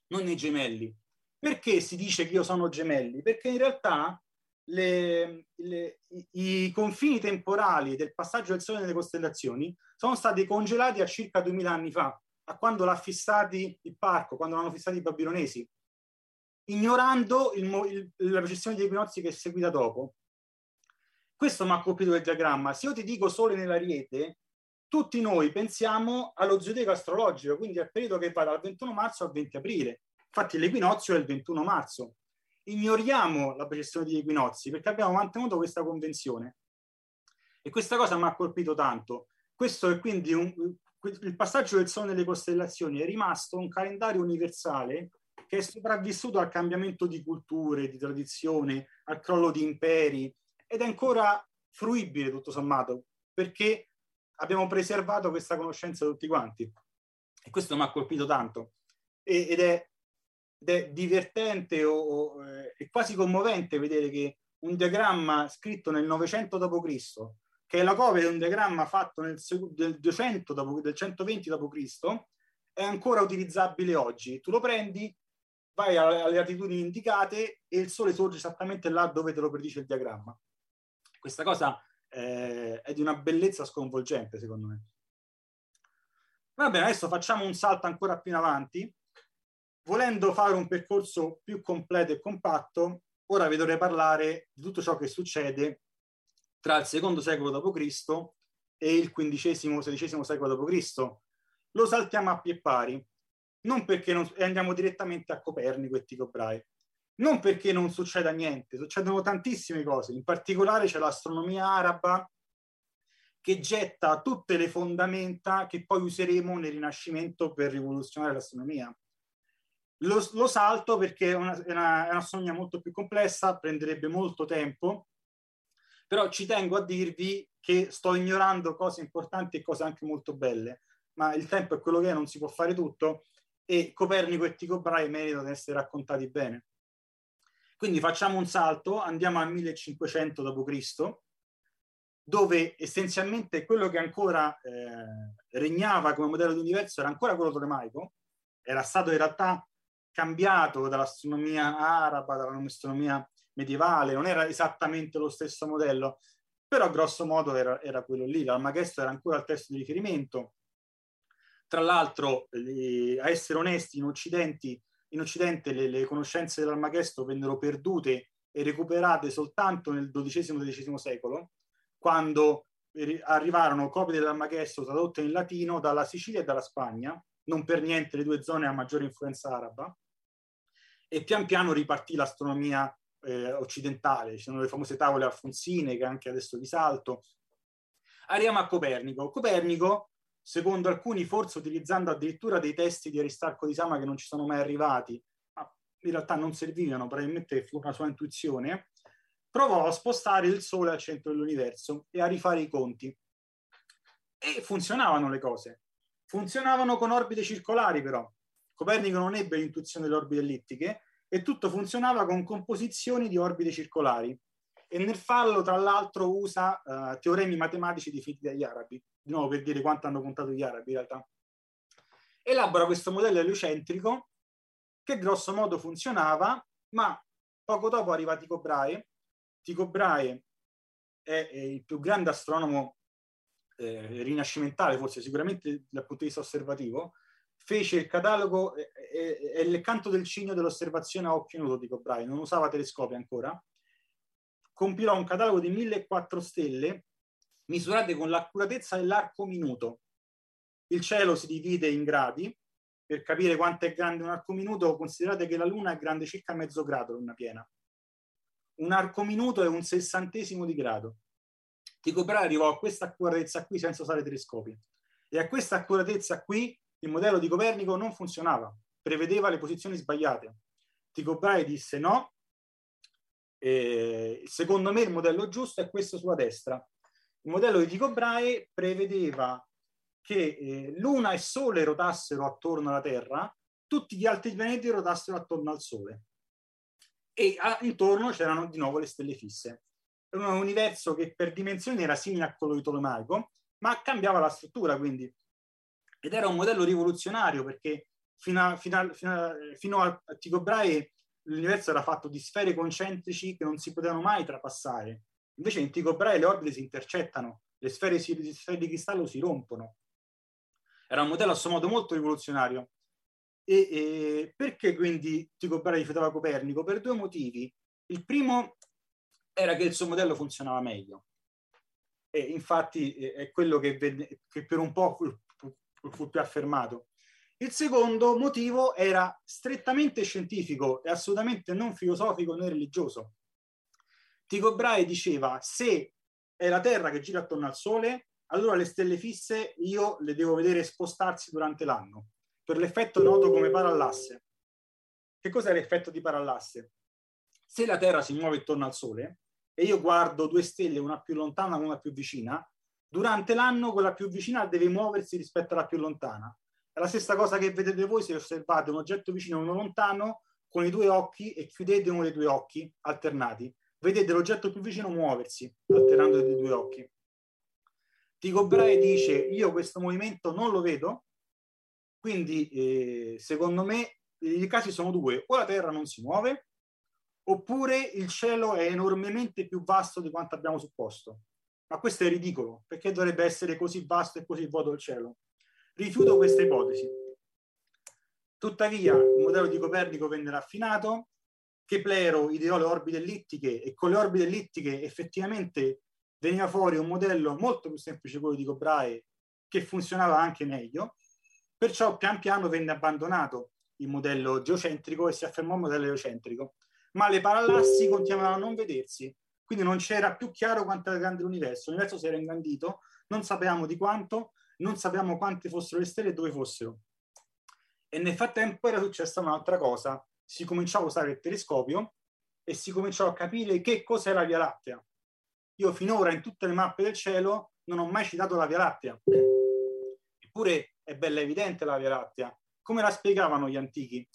non nei gemelli. Perché si dice che io sono gemelli? Perché in realtà le, le, i, i, confini temporali del passaggio del Sole nelle costellazioni sono stati congelati a circa 2000 anni fa, a quando l'ha fissati il parco, quando l'hanno fissati i babilonesi, ignorando il, il, la precessione degli equinozi che è seguita dopo. Questo mi ha colpito il diagramma. Se io ti dico Sole nell'Ariete, tutti noi pensiamo allo zodiaco astrologico, quindi al periodo che va dal 21 marzo al 20 aprile. Infatti l'equinozio è il 21 marzo. Ignoriamo la precessione degli equinozi perché abbiamo mantenuto questa convenzione. E questa cosa mi ha colpito tanto. Questo è quindi un, il passaggio del Sole nelle costellazioni è rimasto un calendario universale che è sopravvissuto al cambiamento di culture, di tradizione, al crollo di imperi ed è ancora fruibile tutto sommato perché abbiamo preservato questa conoscenza tutti quanti. E questo mi ha colpito tanto. E, ed, è, ed, è, divertente o, o eh, è quasi commovente vedere che un diagramma scritto nel 900 d.C., che è la copia di un diagramma fatto nel del, 200 dopo, del 120 d.C., è ancora utilizzabile oggi. Tu lo prendi, vai alle latitudini indicate e il sole sorge esattamente là dove te lo predice il diagramma. Questa cosa eh, è di una bellezza sconvolgente, secondo me. Va bene, adesso facciamo un salto ancora più in avanti. Volendo fare un percorso più completo e compatto, ora vi dovrei parlare di tutto ciò che succede tra il secondo secolo d.C. e il XV-XVI secolo d.C. Lo saltiamo a pie pari, non perché non, e andiamo direttamente a Copernico e Tycho Brahe non perché non succeda niente, succedono tantissime cose, in particolare c'è l'astronomia araba che getta tutte le fondamenta che poi useremo nel Rinascimento per rivoluzionare l'astronomia. Lo, lo salto perché è una, è, una, è una astronomia molto più complessa, prenderebbe molto tempo, però ci tengo a dirvi che sto ignorando cose importanti e cose anche molto belle, ma il tempo è quello che è, non si può fare tutto e Copernico e Tycho Brahe meritano di essere raccontati bene. Quindi facciamo un salto, andiamo al 1500 d.C., dove essenzialmente quello che ancora eh, regnava come modello di universo era ancora quello tolemaico, era stato in realtà cambiato dall'astronomia araba, dall'astronomia medievale, non era esattamente lo stesso modello, però grosso modo era, era quello lì. L'Almagesto era ancora il testo di riferimento. Tra l'altro, eh, a essere onesti, in, in Occidente le, le conoscenze dell'Almagesto vennero perdute e recuperate soltanto nel XII-XIII secolo, quando arrivarono copie dell'Almagesto tradotte in latino dalla Sicilia e dalla Spagna, non per niente le due zone a maggiore influenza araba, e pian piano ripartì l'astronomia eh, occidentale, ci sono le famose tavole alfonsine che anche adesso vi salto. Arriviamo a Copernico. Copernico, secondo alcuni, forse utilizzando addirittura dei testi di Aristarco di Sama che non ci sono mai arrivati, ma in realtà non servivano, probabilmente fu una sua intuizione, provò a spostare il Sole al centro dell'universo e a rifare i conti. E funzionavano le cose. Funzionavano con orbite circolari però. Copernico non ebbe l'intuizione delle orbite ellittiche e tutto funzionava con composizioni di orbite circolari. E nel farlo, tra l'altro, usa uh, teoremi matematici definiti dagli arabi, di nuovo per dire quanto hanno contato gli arabi in realtà. Elabora questo modello eliocentrico che grosso modo funzionava, ma poco dopo arriva Tycho Brahe Tycho Brahe è, è il più grande astronomo eh, rinascimentale, forse sicuramente dal punto di vista osservativo, fece il catalogo, è, è il canto del cigno dell'osservazione a occhio nudo Tycho Brahe, non usava telescopi ancora, compilò un catalogo di 1400 stelle misurate con l'accuratezza dell'arco minuto. Il cielo si divide in gradi, per capire quanto è grande un arco minuto, considerate che la Luna è grande circa mezzo grado, luna piena un arco minuto è un sessantesimo di grado. Tycho Brahe arrivò a questa accuratezza qui senza usare telescopi. E a questa accuratezza qui il modello di Copernico non funzionava, prevedeva le posizioni sbagliate. Tycho Brahe disse no, eh, secondo me il modello giusto è questo sulla destra. Il modello di Tycho Brahe prevedeva che eh, Luna e Sole rotassero attorno alla Terra, tutti gli altri pianeti rotassero attorno al Sole e a, intorno c'erano di nuovo le stelle fisse. Un universo che per dimensioni era simile a quello di Tolomaico, ma cambiava la struttura, quindi. Ed era un modello rivoluzionario perché fino a, fino a, fino a, fino a Tycho Brahe l'universo era fatto di sfere concentrici che non si potevano mai trapassare. Invece in Tycho Brahe le orbite si intercettano, le sfere, si, le sfere di cristallo si rompono. Era un modello a suo modo molto rivoluzionario e, e perché quindi Tycho Brahe rifiutava Copernico? Per due motivi. Il primo era che il suo modello funzionava meglio. E infatti è quello che, venne, che per un po' fu, più affermato. Il secondo motivo era strettamente scientifico e assolutamente non filosofico né religioso. Tycho Brahe diceva se è la Terra che gira attorno al Sole, allora le stelle fisse io le devo vedere spostarsi durante l'anno per l'effetto noto come parallasse. Che cos'è l'effetto di parallasse? Se la Terra si muove intorno al Sole e io guardo due stelle, una più lontana e una più vicina, durante l'anno quella più vicina deve muoversi rispetto alla più lontana. È la stessa cosa che vedete voi se osservate un oggetto vicino e uno lontano con i due occhi e chiudete uno dei due occhi alternati. Vedete l'oggetto più vicino muoversi alternando i due occhi. Tycho Brahe dice io questo movimento non lo vedo quindi, eh, secondo me, i casi sono due. O la Terra non si muove, oppure il cielo è enormemente più vasto di quanto abbiamo supposto. Ma questo è ridicolo, perché dovrebbe essere così vasto e così vuoto il cielo? Rifiuto questa ipotesi. Tuttavia, il modello di Copernico venne raffinato, Keplero ideò le orbite ellittiche e con le orbite ellittiche effettivamente veniva fuori un modello molto più semplice quello di Cobrae che funzionava anche meglio Perciò pian piano venne abbandonato il modello geocentrico e si affermò il modello geocentrico, ma le parallassi continuavano a non vedersi, quindi non c'era più chiaro quanto era grande l'universo. L'universo si era ingrandito, non sapevamo di quanto, non sapevamo quante fossero le stelle e dove fossero. E nel frattempo era successa un'altra cosa. Si cominciava a usare il telescopio e si cominciò a capire che cos'è la Via Lattea. Io finora in tutte le mappe del cielo non ho mai citato la Via Lattea. Eppure è bella evidente la Via Lattea. Come la spiegavano gli antichi?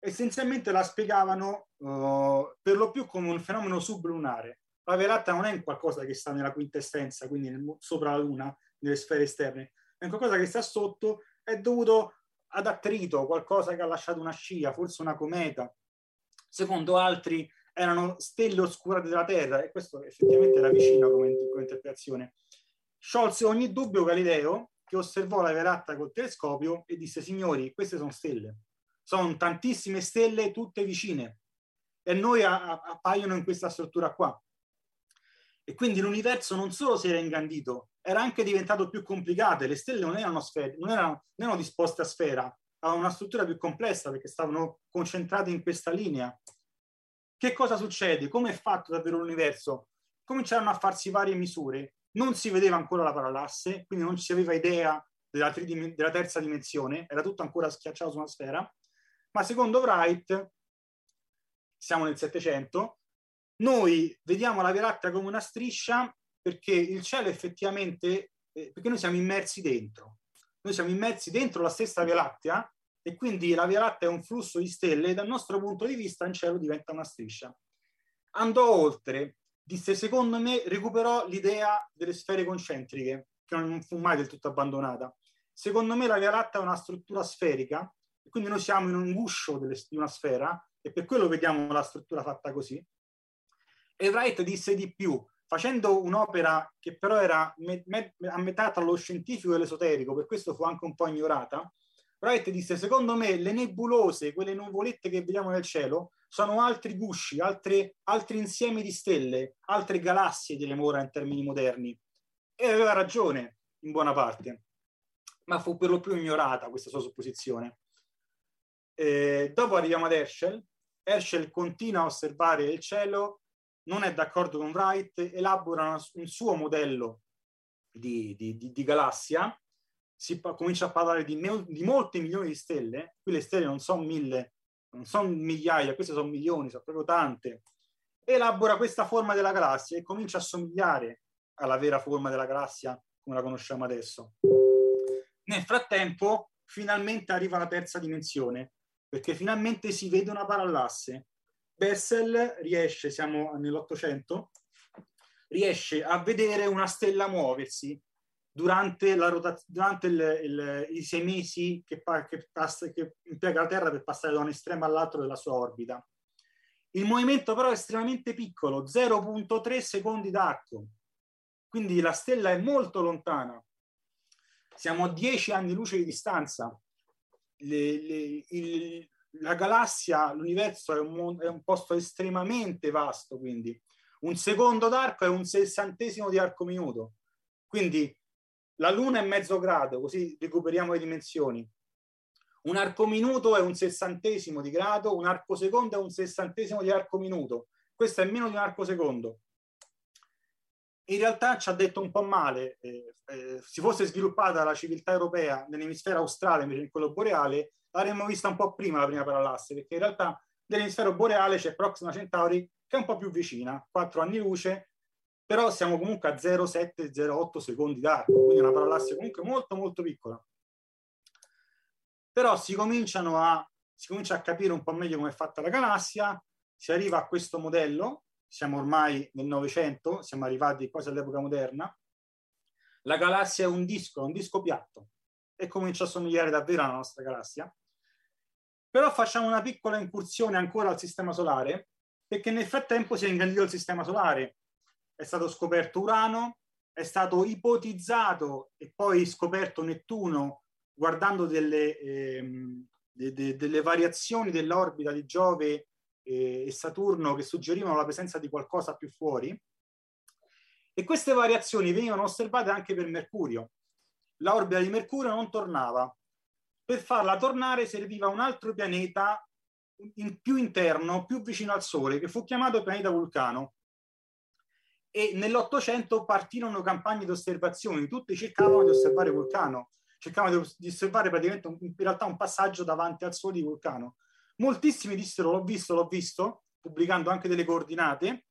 Essenzialmente la spiegavano uh, per lo più come un fenomeno sublunare. La Via Lattea non è qualcosa che sta nella quintessenza, quindi nel, sopra la Luna, nelle sfere esterne, è qualcosa che sta sotto, è dovuto ad attrito, qualcosa che ha lasciato una scia, forse una cometa. Secondo altri erano stelle oscurate della Terra e questo effettivamente era vicino come, come interpretazione. Sciolse ogni dubbio Galileo che osservò la velatta col telescopio e disse signori queste sono stelle, sono tantissime stelle tutte vicine e noi a, appaiono in questa struttura qua. E quindi l'universo non solo si era ingandito, era anche diventato più complicato. Le stelle non erano, sfere, non erano, non erano disposte a sfera, avevano una struttura più complessa perché stavano concentrate in questa linea. Che cosa succede? Come è fatto davvero l'universo? Cominciarono a farsi varie misure. Non si vedeva ancora la parallasse, quindi non si aveva idea della, della terza dimensione, era tutto ancora schiacciato su una sfera. Ma secondo Wright, siamo nel Settecento, noi vediamo la Via Lattea come una striscia perché il cielo effettivamente, eh, perché noi siamo immersi dentro. Noi siamo immersi dentro la stessa Via Lattea e quindi la Via Lattea è un flusso di stelle e dal nostro punto di vista il cielo diventa una striscia. Andò oltre, disse secondo me recuperò l'idea delle sfere concentriche, che non fu mai del tutto abbandonata. Secondo me la Via Lattea è una struttura sferica, e quindi noi siamo in un guscio delle, di una sfera e per quello vediamo la struttura fatta così. E Wright disse di più, facendo un'opera che però era me, me, a metà tra lo scientifico e l'esoterico, per questo fu anche un po' ignorata, Wright disse, secondo me le nebulose, quelle nuvolette che vediamo nel cielo, sono altri gusci, altre, altri insiemi di stelle, altre galassie, diremo ora in termini moderni. E aveva ragione, in buona parte, ma fu per lo più ignorata questa sua supposizione. Eh, dopo arriviamo ad Herschel. Herschel continua a osservare il cielo, non è d'accordo con Wright, elabora un suo modello di, di, di, di galassia si comincia a parlare di, me- di molti milioni di stelle, qui le stelle non sono mille, non sono migliaia, queste sono milioni, sono proprio tante, elabora questa forma della galassia e comincia a somigliare alla vera forma della galassia come la conosciamo adesso. Nel frattempo, finalmente arriva la terza dimensione, perché finalmente si vede una parallasse. Bessel riesce, siamo nell'Ottocento, riesce a vedere una stella muoversi durante, rotaz- durante il, il, i sei mesi che, pa- che, passa, che impiega la Terra per passare da un estremo all'altro della sua orbita. Il movimento però è estremamente piccolo, 0.3 secondi d'arco, quindi la stella è molto lontana. Siamo a 10 anni luce di distanza. Le, le, il, la galassia, l'universo è un, è un posto estremamente vasto, quindi un secondo d'arco è un sessantesimo di arco minuto. Quindi la luna è mezzo grado, così recuperiamo le dimensioni. Un arco minuto è un sessantesimo di grado, un arco secondo è un sessantesimo di arco minuto. Questo è meno di un arco secondo. In realtà ci ha detto un po' male, eh, eh, si fosse sviluppata la civiltà europea nell'emisfero australe invece che quello boreale, l'avremmo vista un po' prima la prima parallasse, perché in realtà nell'emisfero boreale c'è Proxima Centauri che è un po' più vicina, 4 anni luce, però siamo comunque a 0,7-0,8 secondi d'arco, quindi una parallasse comunque molto molto piccola. Però si a, si comincia a capire un po' meglio come è fatta la galassia, si arriva a questo modello, siamo ormai nel Novecento, siamo arrivati quasi all'epoca moderna, la galassia è un disco, un disco piatto e comincia a somigliare davvero alla nostra galassia. Però facciamo una piccola incursione ancora al sistema solare, perché nel frattempo si è ingrandito il sistema solare è stato scoperto Urano, è stato ipotizzato e poi scoperto Nettuno guardando delle, ehm, de, de, delle variazioni dell'orbita di Giove e, Saturno che suggerivano la presenza di qualcosa più fuori. E queste variazioni venivano osservate anche per Mercurio. L'orbita di Mercurio non tornava. Per farla tornare serviva un altro pianeta in, più interno, più vicino al Sole, che fu chiamato pianeta Vulcano e nell'Ottocento partirono campagne di osservazioni, tutti cercavano di osservare Vulcano. cercavano di, osservare praticamente in realtà un passaggio davanti al Sole di Vulcano. Moltissimi dissero l'ho visto, l'ho visto, pubblicando anche delle coordinate,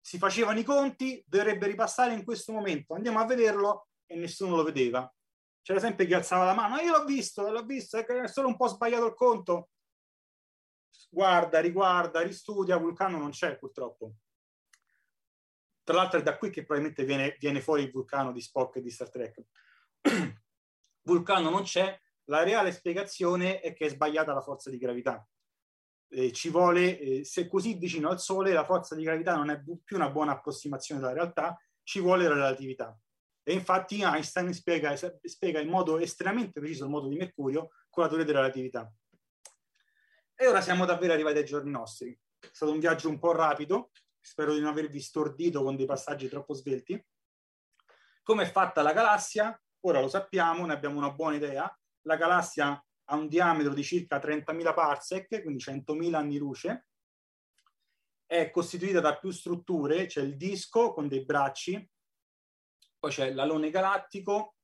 si facevano i conti, dovrebbe ripassare in questo momento, andiamo a vederlo e nessuno lo vedeva. C'era sempre chi alzava la mano, io l'ho visto, l'ho visto, è solo un po' sbagliato il conto. Guarda, riguarda, ristudia, Vulcano non c'è purtroppo. Tra l'altro è da qui che probabilmente viene, viene fuori il vulcano di Spock e di Star Trek. vulcano non c'è, la reale spiegazione è che è sbagliata la forza di gravità. Eh, ci vuole, eh, se così vicino al Sole, la forza di gravità non è più una buona approssimazione della realtà, ci vuole la relatività. E infatti Einstein spiega, spiega in modo estremamente preciso il modo di Mercurio con la teoria della relatività. E ora siamo davvero arrivati ai giorni nostri. È stato un viaggio un po' rapido, spero di non avervi stordito con dei passaggi troppo svelti. Come è fatta la galassia? Ora lo sappiamo, ne abbiamo una buona idea. La galassia ha un diametro di circa 30.000 parsec, quindi 100.000 anni luce. È costituita da più strutture, c'è il disco con dei bracci, poi c'è l'alone galattico,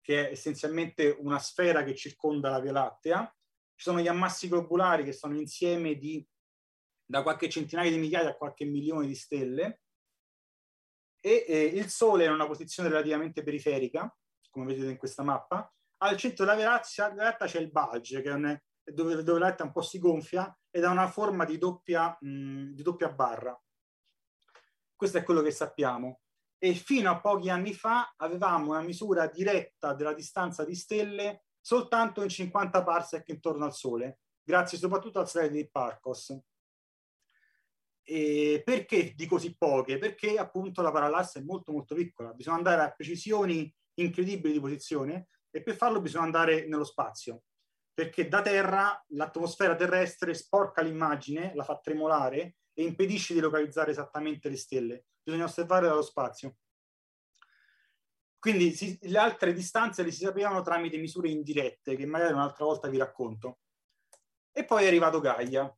che è essenzialmente una sfera che circonda la Via Lattea. Ci sono gli ammassi globulari, che sono insieme di da qualche centinaia di migliaia a qualche milione di stelle. E eh, il Sole è in una posizione relativamente periferica, come vedete in questa mappa. Al centro della Via Lattea c'è il bulge, che è dove, dove la Lattea un po' si gonfia ed ha una forma di doppia, mh, di doppia barra. Questo è quello che sappiamo e fino a pochi anni fa avevamo una misura diretta della distanza di stelle soltanto in 50 parsec intorno al Sole, grazie soprattutto al satellite di Parcos. E perché di così poche? Perché appunto la parallasse è molto molto piccola, bisogna andare a precisioni incredibili di posizione e per farlo bisogna andare nello spazio, perché da terra l'atmosfera terrestre sporca l'immagine, la fa tremolare e impedisce di localizzare esattamente le stelle. Bisogna osservare dallo spazio. Quindi si, le altre distanze le si sapevano tramite misure indirette, che magari un'altra volta vi racconto. E poi è arrivato Gaia,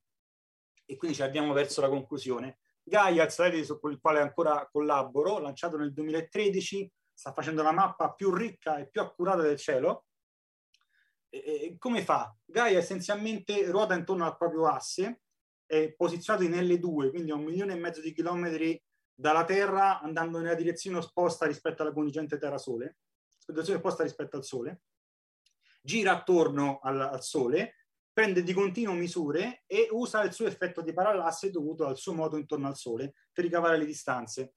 e quindi ci abbiamo verso la conclusione. Gaia, il satellite con il quale ancora collaboro, lanciato nel 2013, sta facendo la mappa più ricca e più accurata del cielo. E, e come fa? Gaia essenzialmente ruota intorno al proprio asse è posizionato in L2, quindi a un milione e mezzo di chilometri dalla Terra andando nella direzione opposta rispetto alla contingente Terra-Sole, direzione opposta rispetto al Sole, gira attorno al, al, Sole, prende di continuo misure e usa il suo effetto di parallasse dovuto al suo moto intorno al Sole per ricavare le distanze.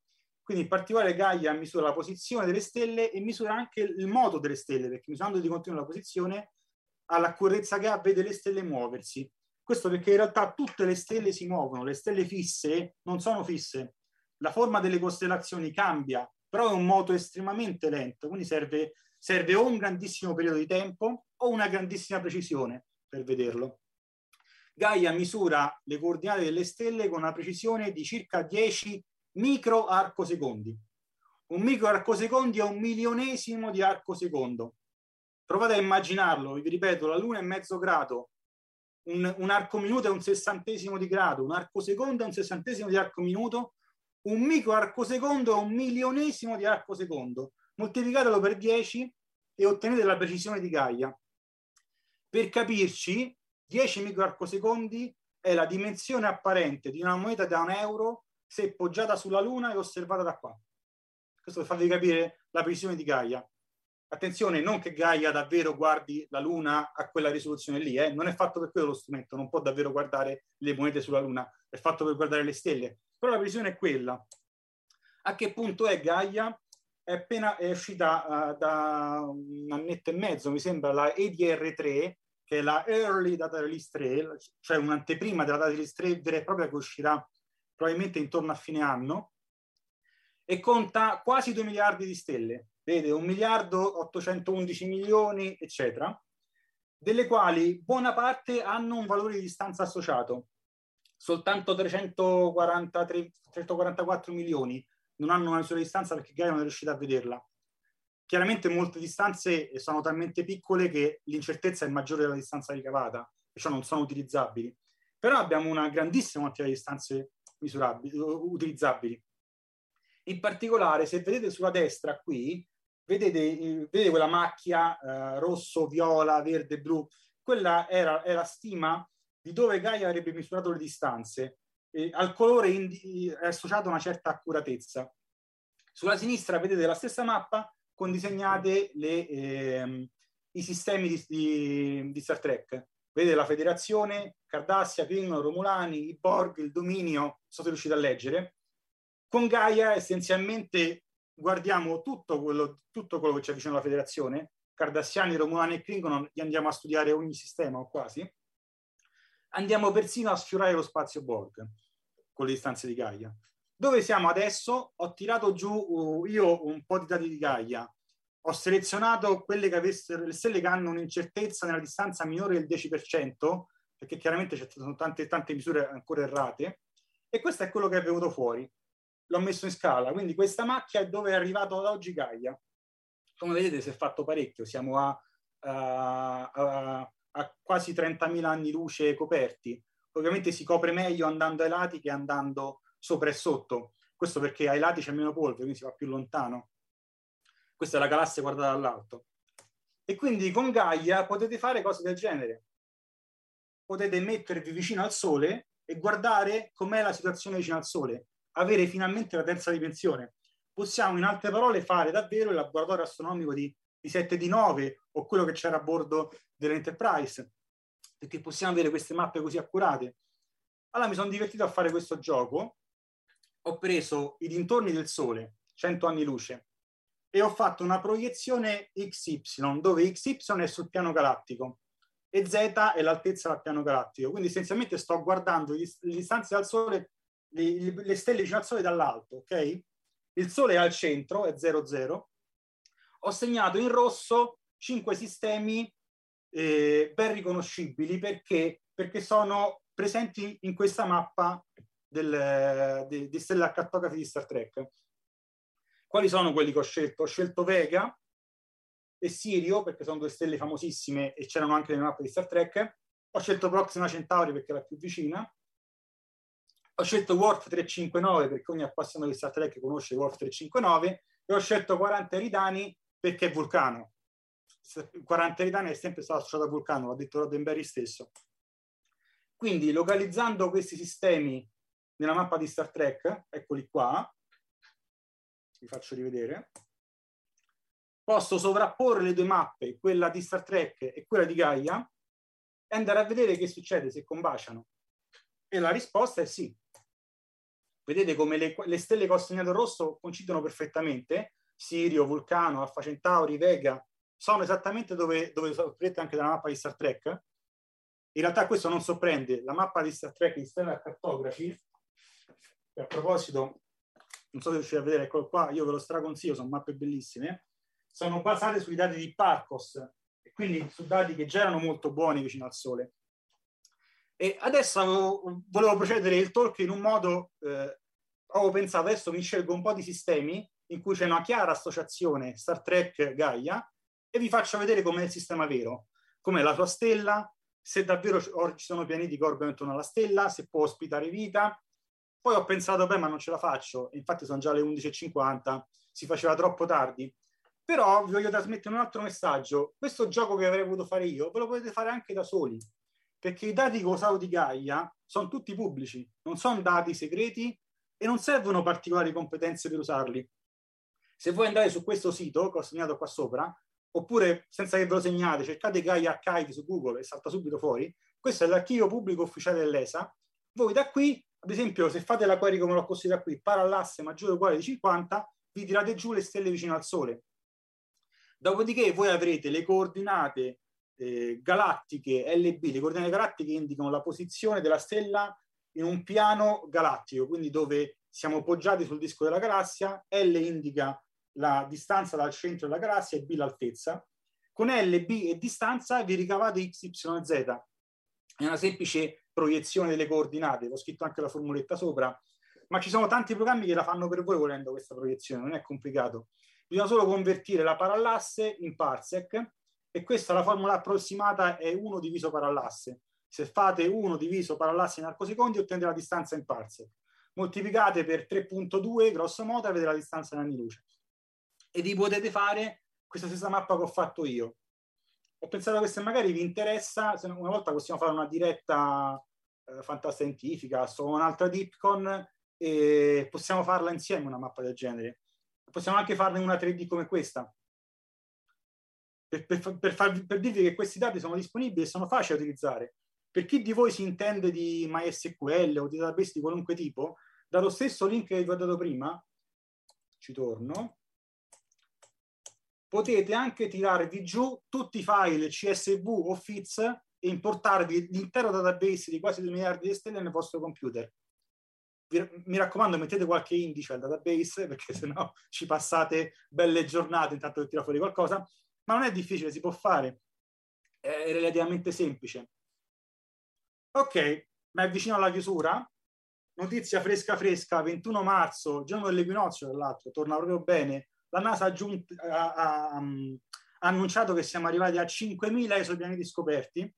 Quindi in particolare Gaia misura la posizione delle stelle e misura anche il moto delle stelle, perché misurando di continuo la posizione ha l'accorrezza che ha, vede le stelle muoversi. Questo perché in realtà tutte le stelle si muovono, le stelle fisse non sono fisse. La forma delle costellazioni cambia, però è un moto estremamente lento, quindi serve, serve o un grandissimo periodo di tempo o una grandissima precisione per vederlo. Gaia misura le coordinate delle stelle con una precisione di circa 10 micro arcosecondi. Un micro arcosecondi è un milionesimo di arcosecondo. Provate a immaginarlo, vi ripeto, la Luna è mezzo grado, un, un arco minuto è un sessantesimo di grado, un arco secondo è un sessantesimo di arco minuto, un micro arco secondo è un milionesimo di arco secondo. Moltiplicatelo per 10 e ottenete la precisione di Gaia. Per capirci, 10 micro arco secondi è la dimensione apparente di una moneta da un euro se poggiata sulla Luna e osservata da qua. Questo per farvi capire la precisione di Gaia. Attenzione, non che Gaia davvero guardi la Luna a quella risoluzione lì, eh? non è fatto per quello lo strumento, non può davvero guardare le monete sulla Luna, è fatto per guardare le stelle. Però la precisione è quella. A che punto è Gaia? È appena è uscita uh, da un annetto e mezzo, mi sembra, la EDR3, che è la Early Data Release 3, cioè un'anteprima della Data Release 3 vera e propria che uscirà probabilmente intorno a fine anno, e conta quasi 2 miliardi di stelle vede 1 miliardo 811 milioni, eccetera, delle quali buona parte hanno un valore di distanza associato. Soltanto 343, 344 milioni non hanno una misura di distanza perché Gaia non è riuscita a vederla. Chiaramente molte distanze sono talmente piccole che l'incertezza è maggiore della distanza ricavata, perciò non sono utilizzabili. Però abbiamo una grandissima quantità di distanze utilizzabili. In particolare, se vedete sulla destra qui, vedete, vedete quella macchia eh, rosso, viola, verde, blu? Quella era, era stima di dove Gaia avrebbe misurato le distanze. E al colore indi- è associata una certa accuratezza. Sulla sinistra vedete la stessa mappa con disegnate le, ehm, i sistemi di, di, di, Star Trek. Vedete la federazione, Cardassia, Klingon, Romulani, i Borg, il dominio, sono riusciti a leggere. Con Gaia essenzialmente guardiamo tutto quello, tutto quello che c'è vicino alla federazione, Cardassiani, Romulani e Klingon, gli andiamo a studiare ogni sistema o quasi. Andiamo persino a sfiorare lo spazio Borg con le distanze di Gaia. Dove siamo adesso? Ho tirato giù uh, io un po' di dati di Gaia. Ho selezionato quelle che avessero le stelle che hanno un'incertezza nella distanza minore del 10%, perché chiaramente ci sono tante, tante misure ancora errate, e questo è quello che è venuto fuori l'ho messo in scala. Quindi questa macchia è dove è arrivato ad oggi Gaia. Come vedete si è fatto parecchio, siamo a, a, a, a quasi 30.000 anni luce coperti. Ovviamente si copre meglio andando ai lati che andando sopra e sotto. Questo perché ai lati c'è meno polvere, quindi si va più lontano. Questa è la galassia guardata dall'alto. E quindi con Gaia potete fare cose del genere. Potete mettervi vicino al Sole e guardare com'è la situazione vicino al Sole avere finalmente la terza dimensione. Possiamo in altre parole fare davvero il laboratorio astronomico di, di 7 di 9 o quello che c'era a bordo dell'Enterprise, perché possiamo avere queste mappe così accurate. Allora mi sono divertito a fare questo gioco, ho preso i dintorni del Sole, 100 anni luce, e ho fatto una proiezione XY, dove XY è sul piano galattico e Z è l'altezza del piano galattico. Quindi essenzialmente sto guardando le distanze dal Sole le, le stelle vicino al Sole dall'alto, ok? Il Sole è al centro, è 0,0. Ho segnato in rosso cinque sistemi eh, ben riconoscibili perché, perché sono presenti in questa mappa del, di, di stelle cartografi di Star Trek. Quali sono quelli che ho scelto? Ho scelto Vega e Sirio perché sono due stelle famosissime e c'erano anche nelle mappe di Star Trek. Ho scelto Proxima Centauri perché è la più vicina ho scelto Worf 359 perché ogni appassionato di Star Trek conosce Worf 359 e ho scelto 40 Eridani perché è Vulcano. 40 Eridani è sempre stato associato a Vulcano, l'ha detto Roddenberry stesso. Quindi localizzando questi sistemi nella mappa di Star Trek, eccoli qua, vi faccio rivedere, posso sovrapporre le due mappe, quella di Star Trek e quella di Gaia, e andare a vedere che succede se combaciano. E la risposta è sì. Vedete come le, le stelle che ho segnato rosso coincidono perfettamente. Sirio, Vulcano, Alfa Centauri, Vega, sono esattamente dove, dove sono scritte anche dalla mappa di Star Trek. In realtà questo non sorprende. La mappa di Star Trek di Stellar Cartography, a proposito, non so se riuscite a vedere, eccolo qua, io ve lo straconsiglio, sono mappe bellissime, sono basate sui dati di Parcos, e quindi su dati che già erano molto buoni vicino al Sole. E adesso volevo procedere il talk in un modo, eh, avevo pensato, adesso mi scelgo un po' di sistemi in cui c'è una chiara associazione Star Trek Gaia e vi faccio vedere com'è il sistema vero, com'è la sua stella, se davvero ci sono pianeti che orbitano intorno alla stella, se può ospitare vita. Poi ho pensato, beh, ma non ce la faccio, infatti sono già le 11.50, si faceva troppo tardi. Però vi voglio trasmettere un altro messaggio. Questo gioco che avrei voluto fare io, ve lo potete fare anche da soli perché i dati che ho usato di Gaia sono tutti pubblici, non sono dati segreti e non servono particolari competenze per usarli. Se voi andate su questo sito che ho segnato qua sopra, oppure senza che ve lo segnate, cercate Gaia Archive su Google e salta subito fuori, questo è l'archivio pubblico ufficiale dell'ESA. Voi da qui, ad esempio, se fate la query come l'ho costruita qui, parallasse maggiore o uguale di 50, vi tirate giù le stelle vicino al Sole. Dopodiché voi avrete le coordinate eh, galattiche LB, le coordinate galattiche indicano la posizione della stella in un piano galattico, quindi dove siamo poggiati sul disco della galassia, L indica la distanza dal centro della galassia e B l'altezza. Con L, B e distanza vi ricavate X, Y, Z. È una semplice proiezione delle coordinate, ho scritto anche la formuletta sopra, ma ci sono tanti programmi che la fanno per voi volendo questa proiezione, non è complicato. Bisogna solo convertire la parallasse in parsec e questa la formula approssimata è 1 diviso parallasse. Se fate 1 diviso parallasse in arcosecondi ottenete la distanza in parsec. Moltiplicate per 3.2 grosso modo avete la distanza in anni luce. e vi potete fare questa stessa mappa che ho fatto io. Ho pensato che se magari vi interessa, una volta possiamo fare una diretta eh, fantascientifica su un'altra Dipcon e possiamo farla insieme una mappa del genere. Possiamo anche farne una 3D come questa. Per, per, per, farvi, per dirvi che questi dati sono disponibili e sono facili da utilizzare. Per chi di voi si intende di MySQL o di database di qualunque tipo, dallo stesso link che vi ho dato prima, ci torno, potete anche tirarvi giù tutti i file CSV o FITS e importarvi l'intero database di quasi 2 miliardi di stelle nel vostro computer. Mi raccomando, mettete qualche indice al database perché sennò ci passate belle giornate intanto che tira fuori qualcosa, ma non è difficile, si può fare, è relativamente semplice. Ok, ma è vicino alla chiusura. Notizia fresca fresca, 21 marzo, giorno dell'equinozio tra l'altro, torna proprio bene. La NASA ha, aggiunto, ha, ha, ha annunciato che siamo arrivati a 5.000 esopianeti scoperti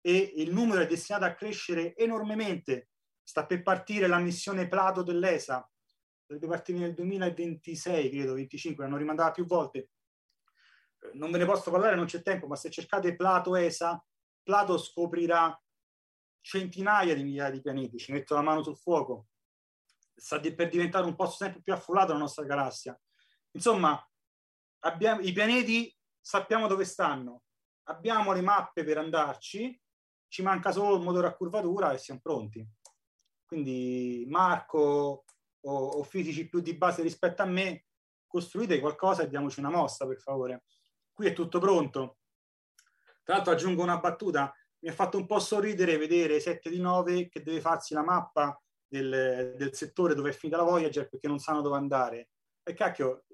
e il numero è destinato a crescere enormemente. Sta per partire la missione Plato dell'ESA, dovrebbe partire nel 2026, credo, 25, l'hanno rimandata più volte. Non ve ne posso parlare, non c'è tempo, ma se cercate Plato ESA, Plato scoprirà centinaia di migliaia di pianeti, ci metto la mano sul fuoco, sta per diventare un posto sempre più affollato la nostra galassia. Insomma, abbiamo, i pianeti sappiamo dove stanno, abbiamo le mappe per andarci, ci manca solo il motore a curvatura e siamo pronti. Quindi Marco o, o fisici più di base rispetto a me, costruite qualcosa e diamoci una mossa, per favore. Qui è tutto pronto. Tra l'altro aggiungo una battuta, mi ha fatto un po' sorridere vedere 7 di 9 che deve farsi la mappa del, del settore dove è finita la Voyager perché non sanno dove andare. E cacchio,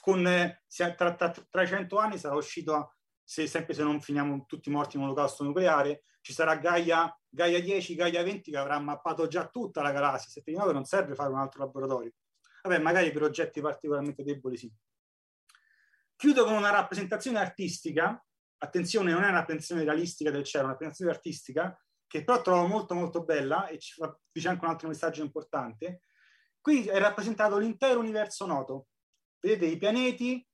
con, tra, tra, tra i 100 anni sarà uscito, se, sempre se non finiamo tutti morti in un olocausto nucleare, ci sarà Gaia, Gaia 10, Gaia 20 che avrà mappato già tutta la galassia. 7 di 9 non serve fare un altro laboratorio. Vabbè, magari per oggetti particolarmente deboli sì. Chiudo con una rappresentazione artistica attenzione, non è una pensione realistica del cielo, è una pensione artistica, che però trovo molto molto bella e ci fa, dice anche un altro messaggio importante. Qui è rappresentato l'intero universo noto. Vedete i pianeti,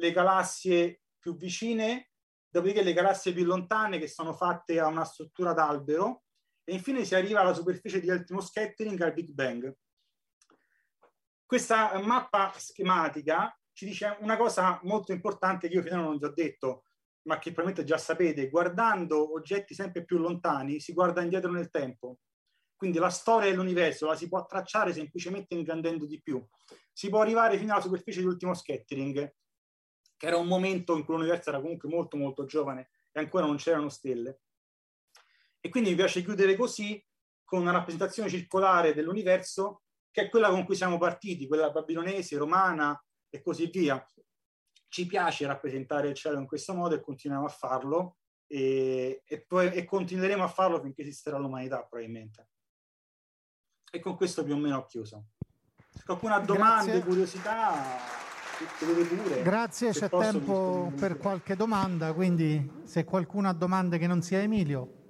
le galassie più vicine, dopodiché le galassie più lontane che sono fatte a una struttura d'albero e infine si arriva alla superficie di ultimo scattering al Big Bang. Questa mappa schematica ci dice una cosa molto importante che io finora non vi ho detto, ma che probabilmente già sapete, guardando oggetti sempre più lontani si guarda indietro nel tempo. Quindi la storia dell'universo la si può tracciare semplicemente ingrandendo di più. Si può arrivare fino alla superficie di ultimo scattering, che era un momento in cui l'universo era comunque molto molto giovane e ancora non c'erano stelle. E quindi mi piace chiudere così con una rappresentazione circolare dell'universo che è quella con cui siamo partiti, quella babilonese, romana e così via ci piace rappresentare il cielo in questo modo e continuiamo a farlo e, e, poi, e continueremo a farlo finché esisterà l'umanità probabilmente. E con questo più o meno ho chiuso. Se qualcuno ha domande, Grazie. curiosità. Grazie, c'è tempo per qualche domanda, quindi se qualcuno ha domande che non sia Emilio.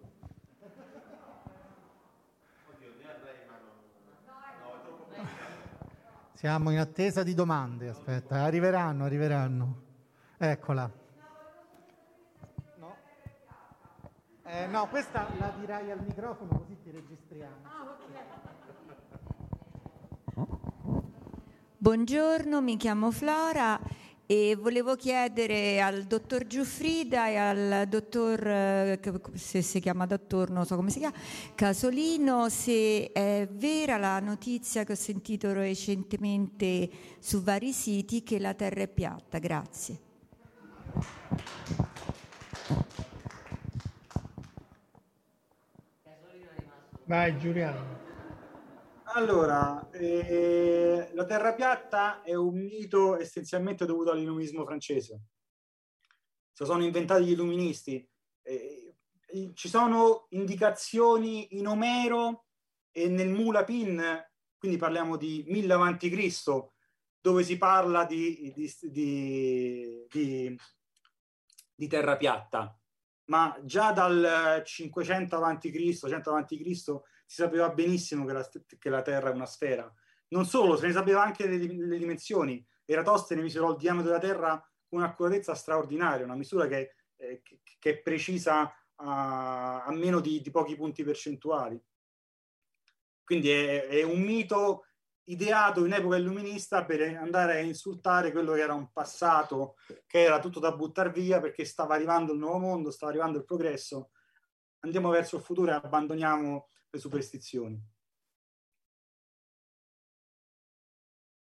Siamo in attesa di domande, aspetta, arriveranno, arriveranno. Eccola. No, eh, no questa la dirai al microfono così ti registriamo. Ah, Buongiorno, mi chiamo Flora e volevo chiedere al dottor Giuffrida e al dottor, eh, se si chiama dottor, non so come si chiama, Casolino, se è vera la notizia che ho sentito recentemente su vari siti che la Terra è piatta. Grazie. Vai Giuliano. Allora, eh, la terra piatta è un mito essenzialmente dovuto all'illuminismo francese. Si sono inventati gli illuministi. Eh, ci sono indicazioni in Omero e nel Mulapin, quindi parliamo di 1000 avanti Cristo, dove si parla di, di, di, di, terra piatta. Ma già dal 500 avanti Cristo, 100 avanti Cristo, si sapeva benissimo che la, che la Terra è una sfera. Non solo, se ne sapeva anche le, le dimensioni. Eratostene misurò il diametro della Terra con un'accuratezza straordinaria, una misura che, eh, che, che è precisa a, a meno di, di, pochi punti percentuali. Quindi è, è un mito ideato in epoca illuminista per andare a insultare quello che era un passato che era tutto da buttare via perché stava arrivando il nuovo mondo, stava arrivando il progresso. Andiamo verso il futuro e abbandoniamo le superstizioni.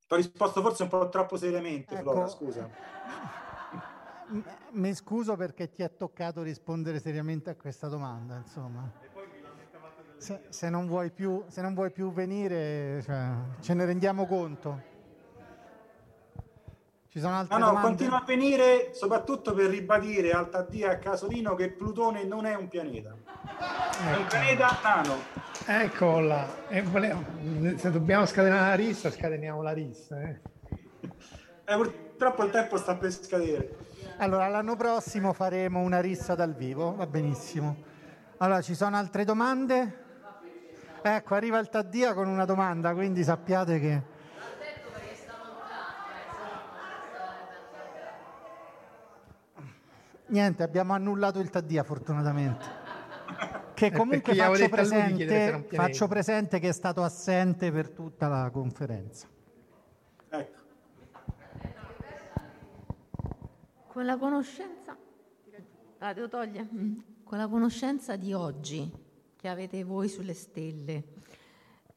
Ti ho risposto forse un po' troppo seriamente, ecco, Flora, scusa. Mi scuso perché ti è toccato rispondere seriamente a questa domanda, insomma. Se, se, non, vuoi più, se non vuoi più venire, cioè, ce ne rendiamo conto. Ci sono altre no, no, domande? continua a venire soprattutto per ribadire al Taddia a Casolino che Plutone non è un pianeta, ecco. pianeta nano. Eccola, e volevo, se dobbiamo scatenare la rissa, scateniamo la rissa. Eh. Eh, purtroppo il tempo sta per scadere. Allora, l'anno prossimo faremo una rissa dal vivo, va benissimo. Allora, ci sono altre domande? Ecco, arriva il Taddia con una domanda, quindi sappiate che... Niente, abbiamo annullato il Taddia fortunatamente. Che comunque faccio presente, faccio presente che è stato assente per tutta la conferenza. Ecco. Con la conoscenza... Ah, devo togliere? Con la conoscenza di oggi, che avete voi sulle stelle,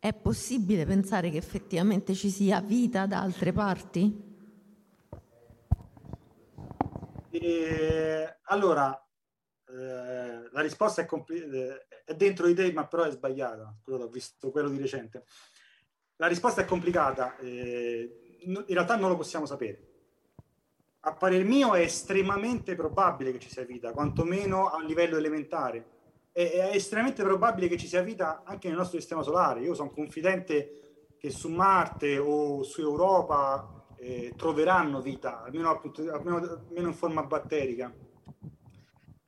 è possibile pensare che effettivamente ci sia vita da altre parti? E, allora, eh, la risposta è, compl- eh, è, dentro di te, ma però è sbagliata. Scusate, ho visto quello di recente. La risposta è complicata, eh, in realtà non lo possiamo sapere. A parer mio è estremamente probabile che ci sia vita, quantomeno a livello elementare è, estremamente probabile che ci sia vita anche nel nostro sistema solare. Io sono confidente che su Marte o su Europa eh, troveranno vita, almeno, almeno, almeno, in forma batterica.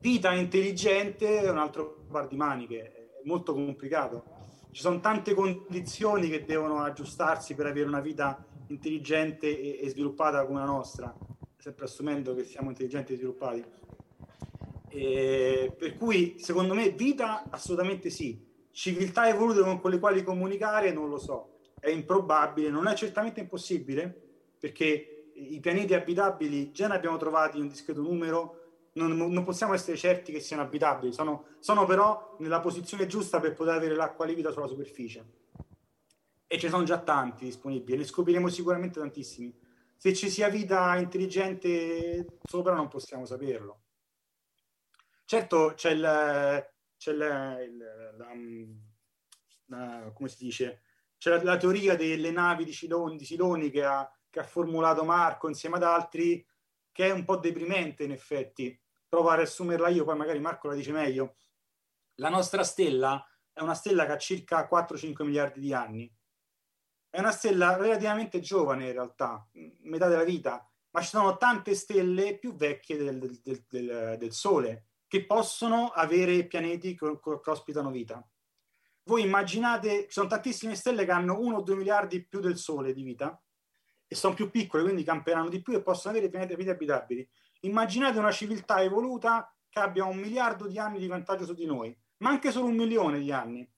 Vita intelligente è un altro par di maniche, è molto complicato. Ci sono tante condizioni che devono aggiustarsi per avere una vita intelligente e, e sviluppata come la nostra, sempre assumendo che siamo intelligenti e sviluppati. Eh, per cui secondo me vita assolutamente sì, civiltà evolute con, con le quali comunicare non lo so, è improbabile, non è certamente impossibile perché i pianeti abitabili già ne abbiamo trovati un discreto numero, non, non possiamo essere certi che siano abitabili, sono, sono, però nella posizione giusta per poter avere l'acqua liquida sulla superficie. E ce ne sono già tanti disponibili, ne scopriremo sicuramente tantissimi. Se ci sia vita intelligente sopra non possiamo saperlo. Certo c'è, il, c'è il, il, la, la, come si dice, c'è la, la, teoria delle navi di Siloni, di Siloni che, ha, che ha formulato Marco insieme ad altri, che è un po' deprimente in effetti. Provo a riassumerla io, poi magari Marco la dice meglio. La nostra stella è una stella che ha circa 4-5 miliardi di anni. È una stella relativamente giovane in realtà, metà della vita, ma ci sono tante stelle più vecchie del, del, del, del Sole che possono avere pianeti che, che ospitano vita. Voi immaginate, ci sono tantissime stelle che hanno 1 o 2 miliardi più del Sole di vita e sono più piccole, quindi camperanno di più e possono avere pianeti vite abitabili. Immaginate una civiltà evoluta che abbia un miliardo di anni di vantaggio su di noi, ma anche solo un milione di anni.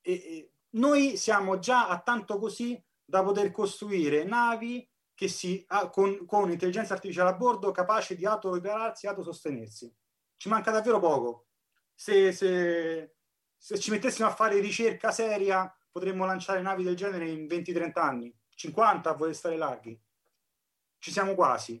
E, e noi siamo già a tanto così da poter costruire navi che si ha, con, con intelligenza artificiale a bordo capace di auto-ripararsi e autosostenersi. Ci manca davvero poco. Se, se, se ci mettessimo a fare ricerca seria, potremmo lanciare navi del genere in 20-30 anni, 50 a stare larghi. Ci siamo quasi.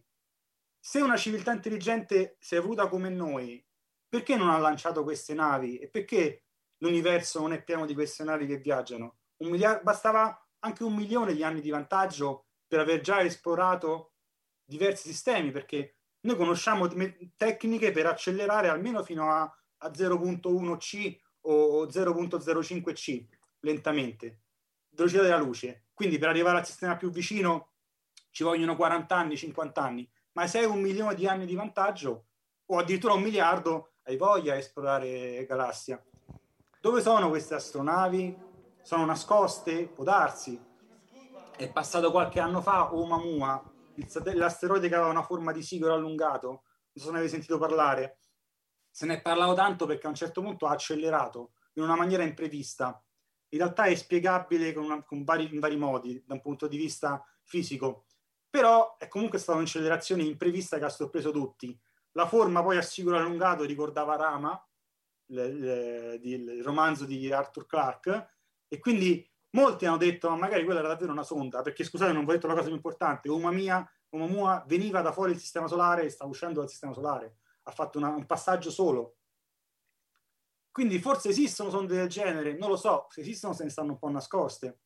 Se una civiltà intelligente si è evoluta come noi, perché non ha lanciato queste navi? E perché l'universo non è pieno di queste navi che viaggiano? Un miliardo, bastava anche un milione di anni di vantaggio per aver già esplorato diversi sistemi, perché noi conosciamo tecniche per accelerare almeno fino a, a 0.1c o 0.05c lentamente, velocità della luce. Quindi per arrivare al sistema più vicino ci vogliono 40 anni, 50 anni, ma se hai un milione di anni di vantaggio o addirittura un miliardo, hai voglia di esplorare galassia. Dove sono queste astronavi? Sono nascoste? Può darsi è passato qualche anno fa Oumuamua, l'asteroide che aveva una forma di sigaro allungato, non so se ne avete sentito parlare, se ne è parlato tanto perché a un certo punto ha accelerato in una maniera imprevista. In realtà è spiegabile con, una, con vari, in vari modi da un punto di vista fisico, però è comunque stata un'accelerazione imprevista che ha sorpreso tutti. La forma poi a sigaro allungato ricordava Rama, le, le, il romanzo di Arthur Clarke, e quindi molti hanno detto ma magari quella era davvero una sonda, perché scusate non vi ho detto la cosa più importante, Uma mia, Oumuamua veniva da fuori il sistema solare e sta uscendo dal sistema solare, ha fatto una, un passaggio solo. Quindi forse esistono sonde del genere, non lo so, se esistono se ne stanno un po' nascoste.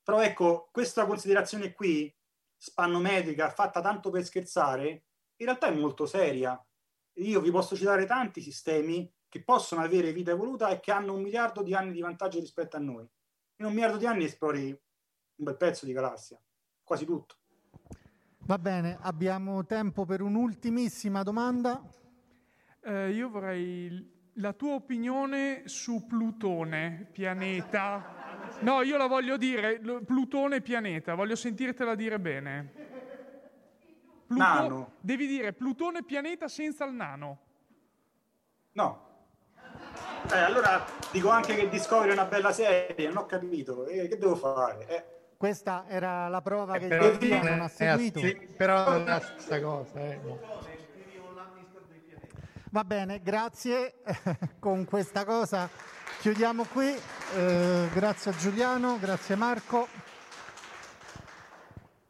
Però ecco, questa considerazione qui, spannometrica, fatta tanto per scherzare, in realtà è molto seria. Io vi posso citare tanti sistemi che possono avere vita evoluta e che hanno un miliardo di anni di vantaggio rispetto a noi. In un miliardo di anni esplori un bel pezzo di galassia, quasi tutto. Va bene, abbiamo tempo per un'ultimissima domanda. Eh, io vorrei la tua opinione su Plutone, pianeta. No, io la voglio dire, Plutone pianeta, voglio sentirtela dire bene. Pluto- nano. Devi dire Plutone pianeta senza il nano. No. Eh, allora dico anche che Discovery è una bella serie, non ho capito. Eh, che devo fare? Eh. Questa era la prova Eh, che però- non ha seguito. sì, però non è la stessa cosa. eh, no. Va bene, grazie. Con questa cosa chiudiamo qui. Eh, grazie a Giuliano, grazie Marco.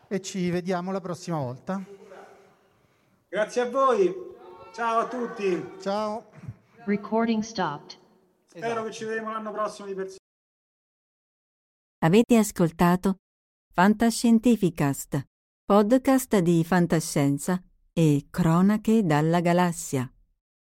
E ci vediamo la prossima volta. Grazie a voi. Ciao a tutti. Ciao. Recording stopped. Spero che ci vedremo l'anno prossimo di persona. Avete ascoltato Fantascientificast, podcast di fantascienza e cronache dalla galassia,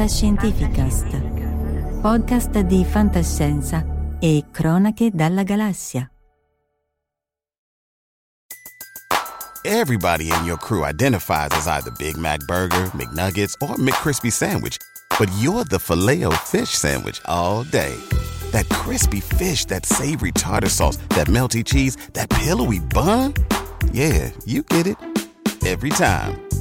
Fantascientificast, podcast di fantascienza e cronache dalla galassia. Everybody in your crew identifies as either Big Mac Burger, McNuggets, or McCrispy Sandwich, but you're the filet fish Sandwich all day. That crispy fish, that savory tartar sauce, that melty cheese, that pillowy bun. Yeah, you get it every time.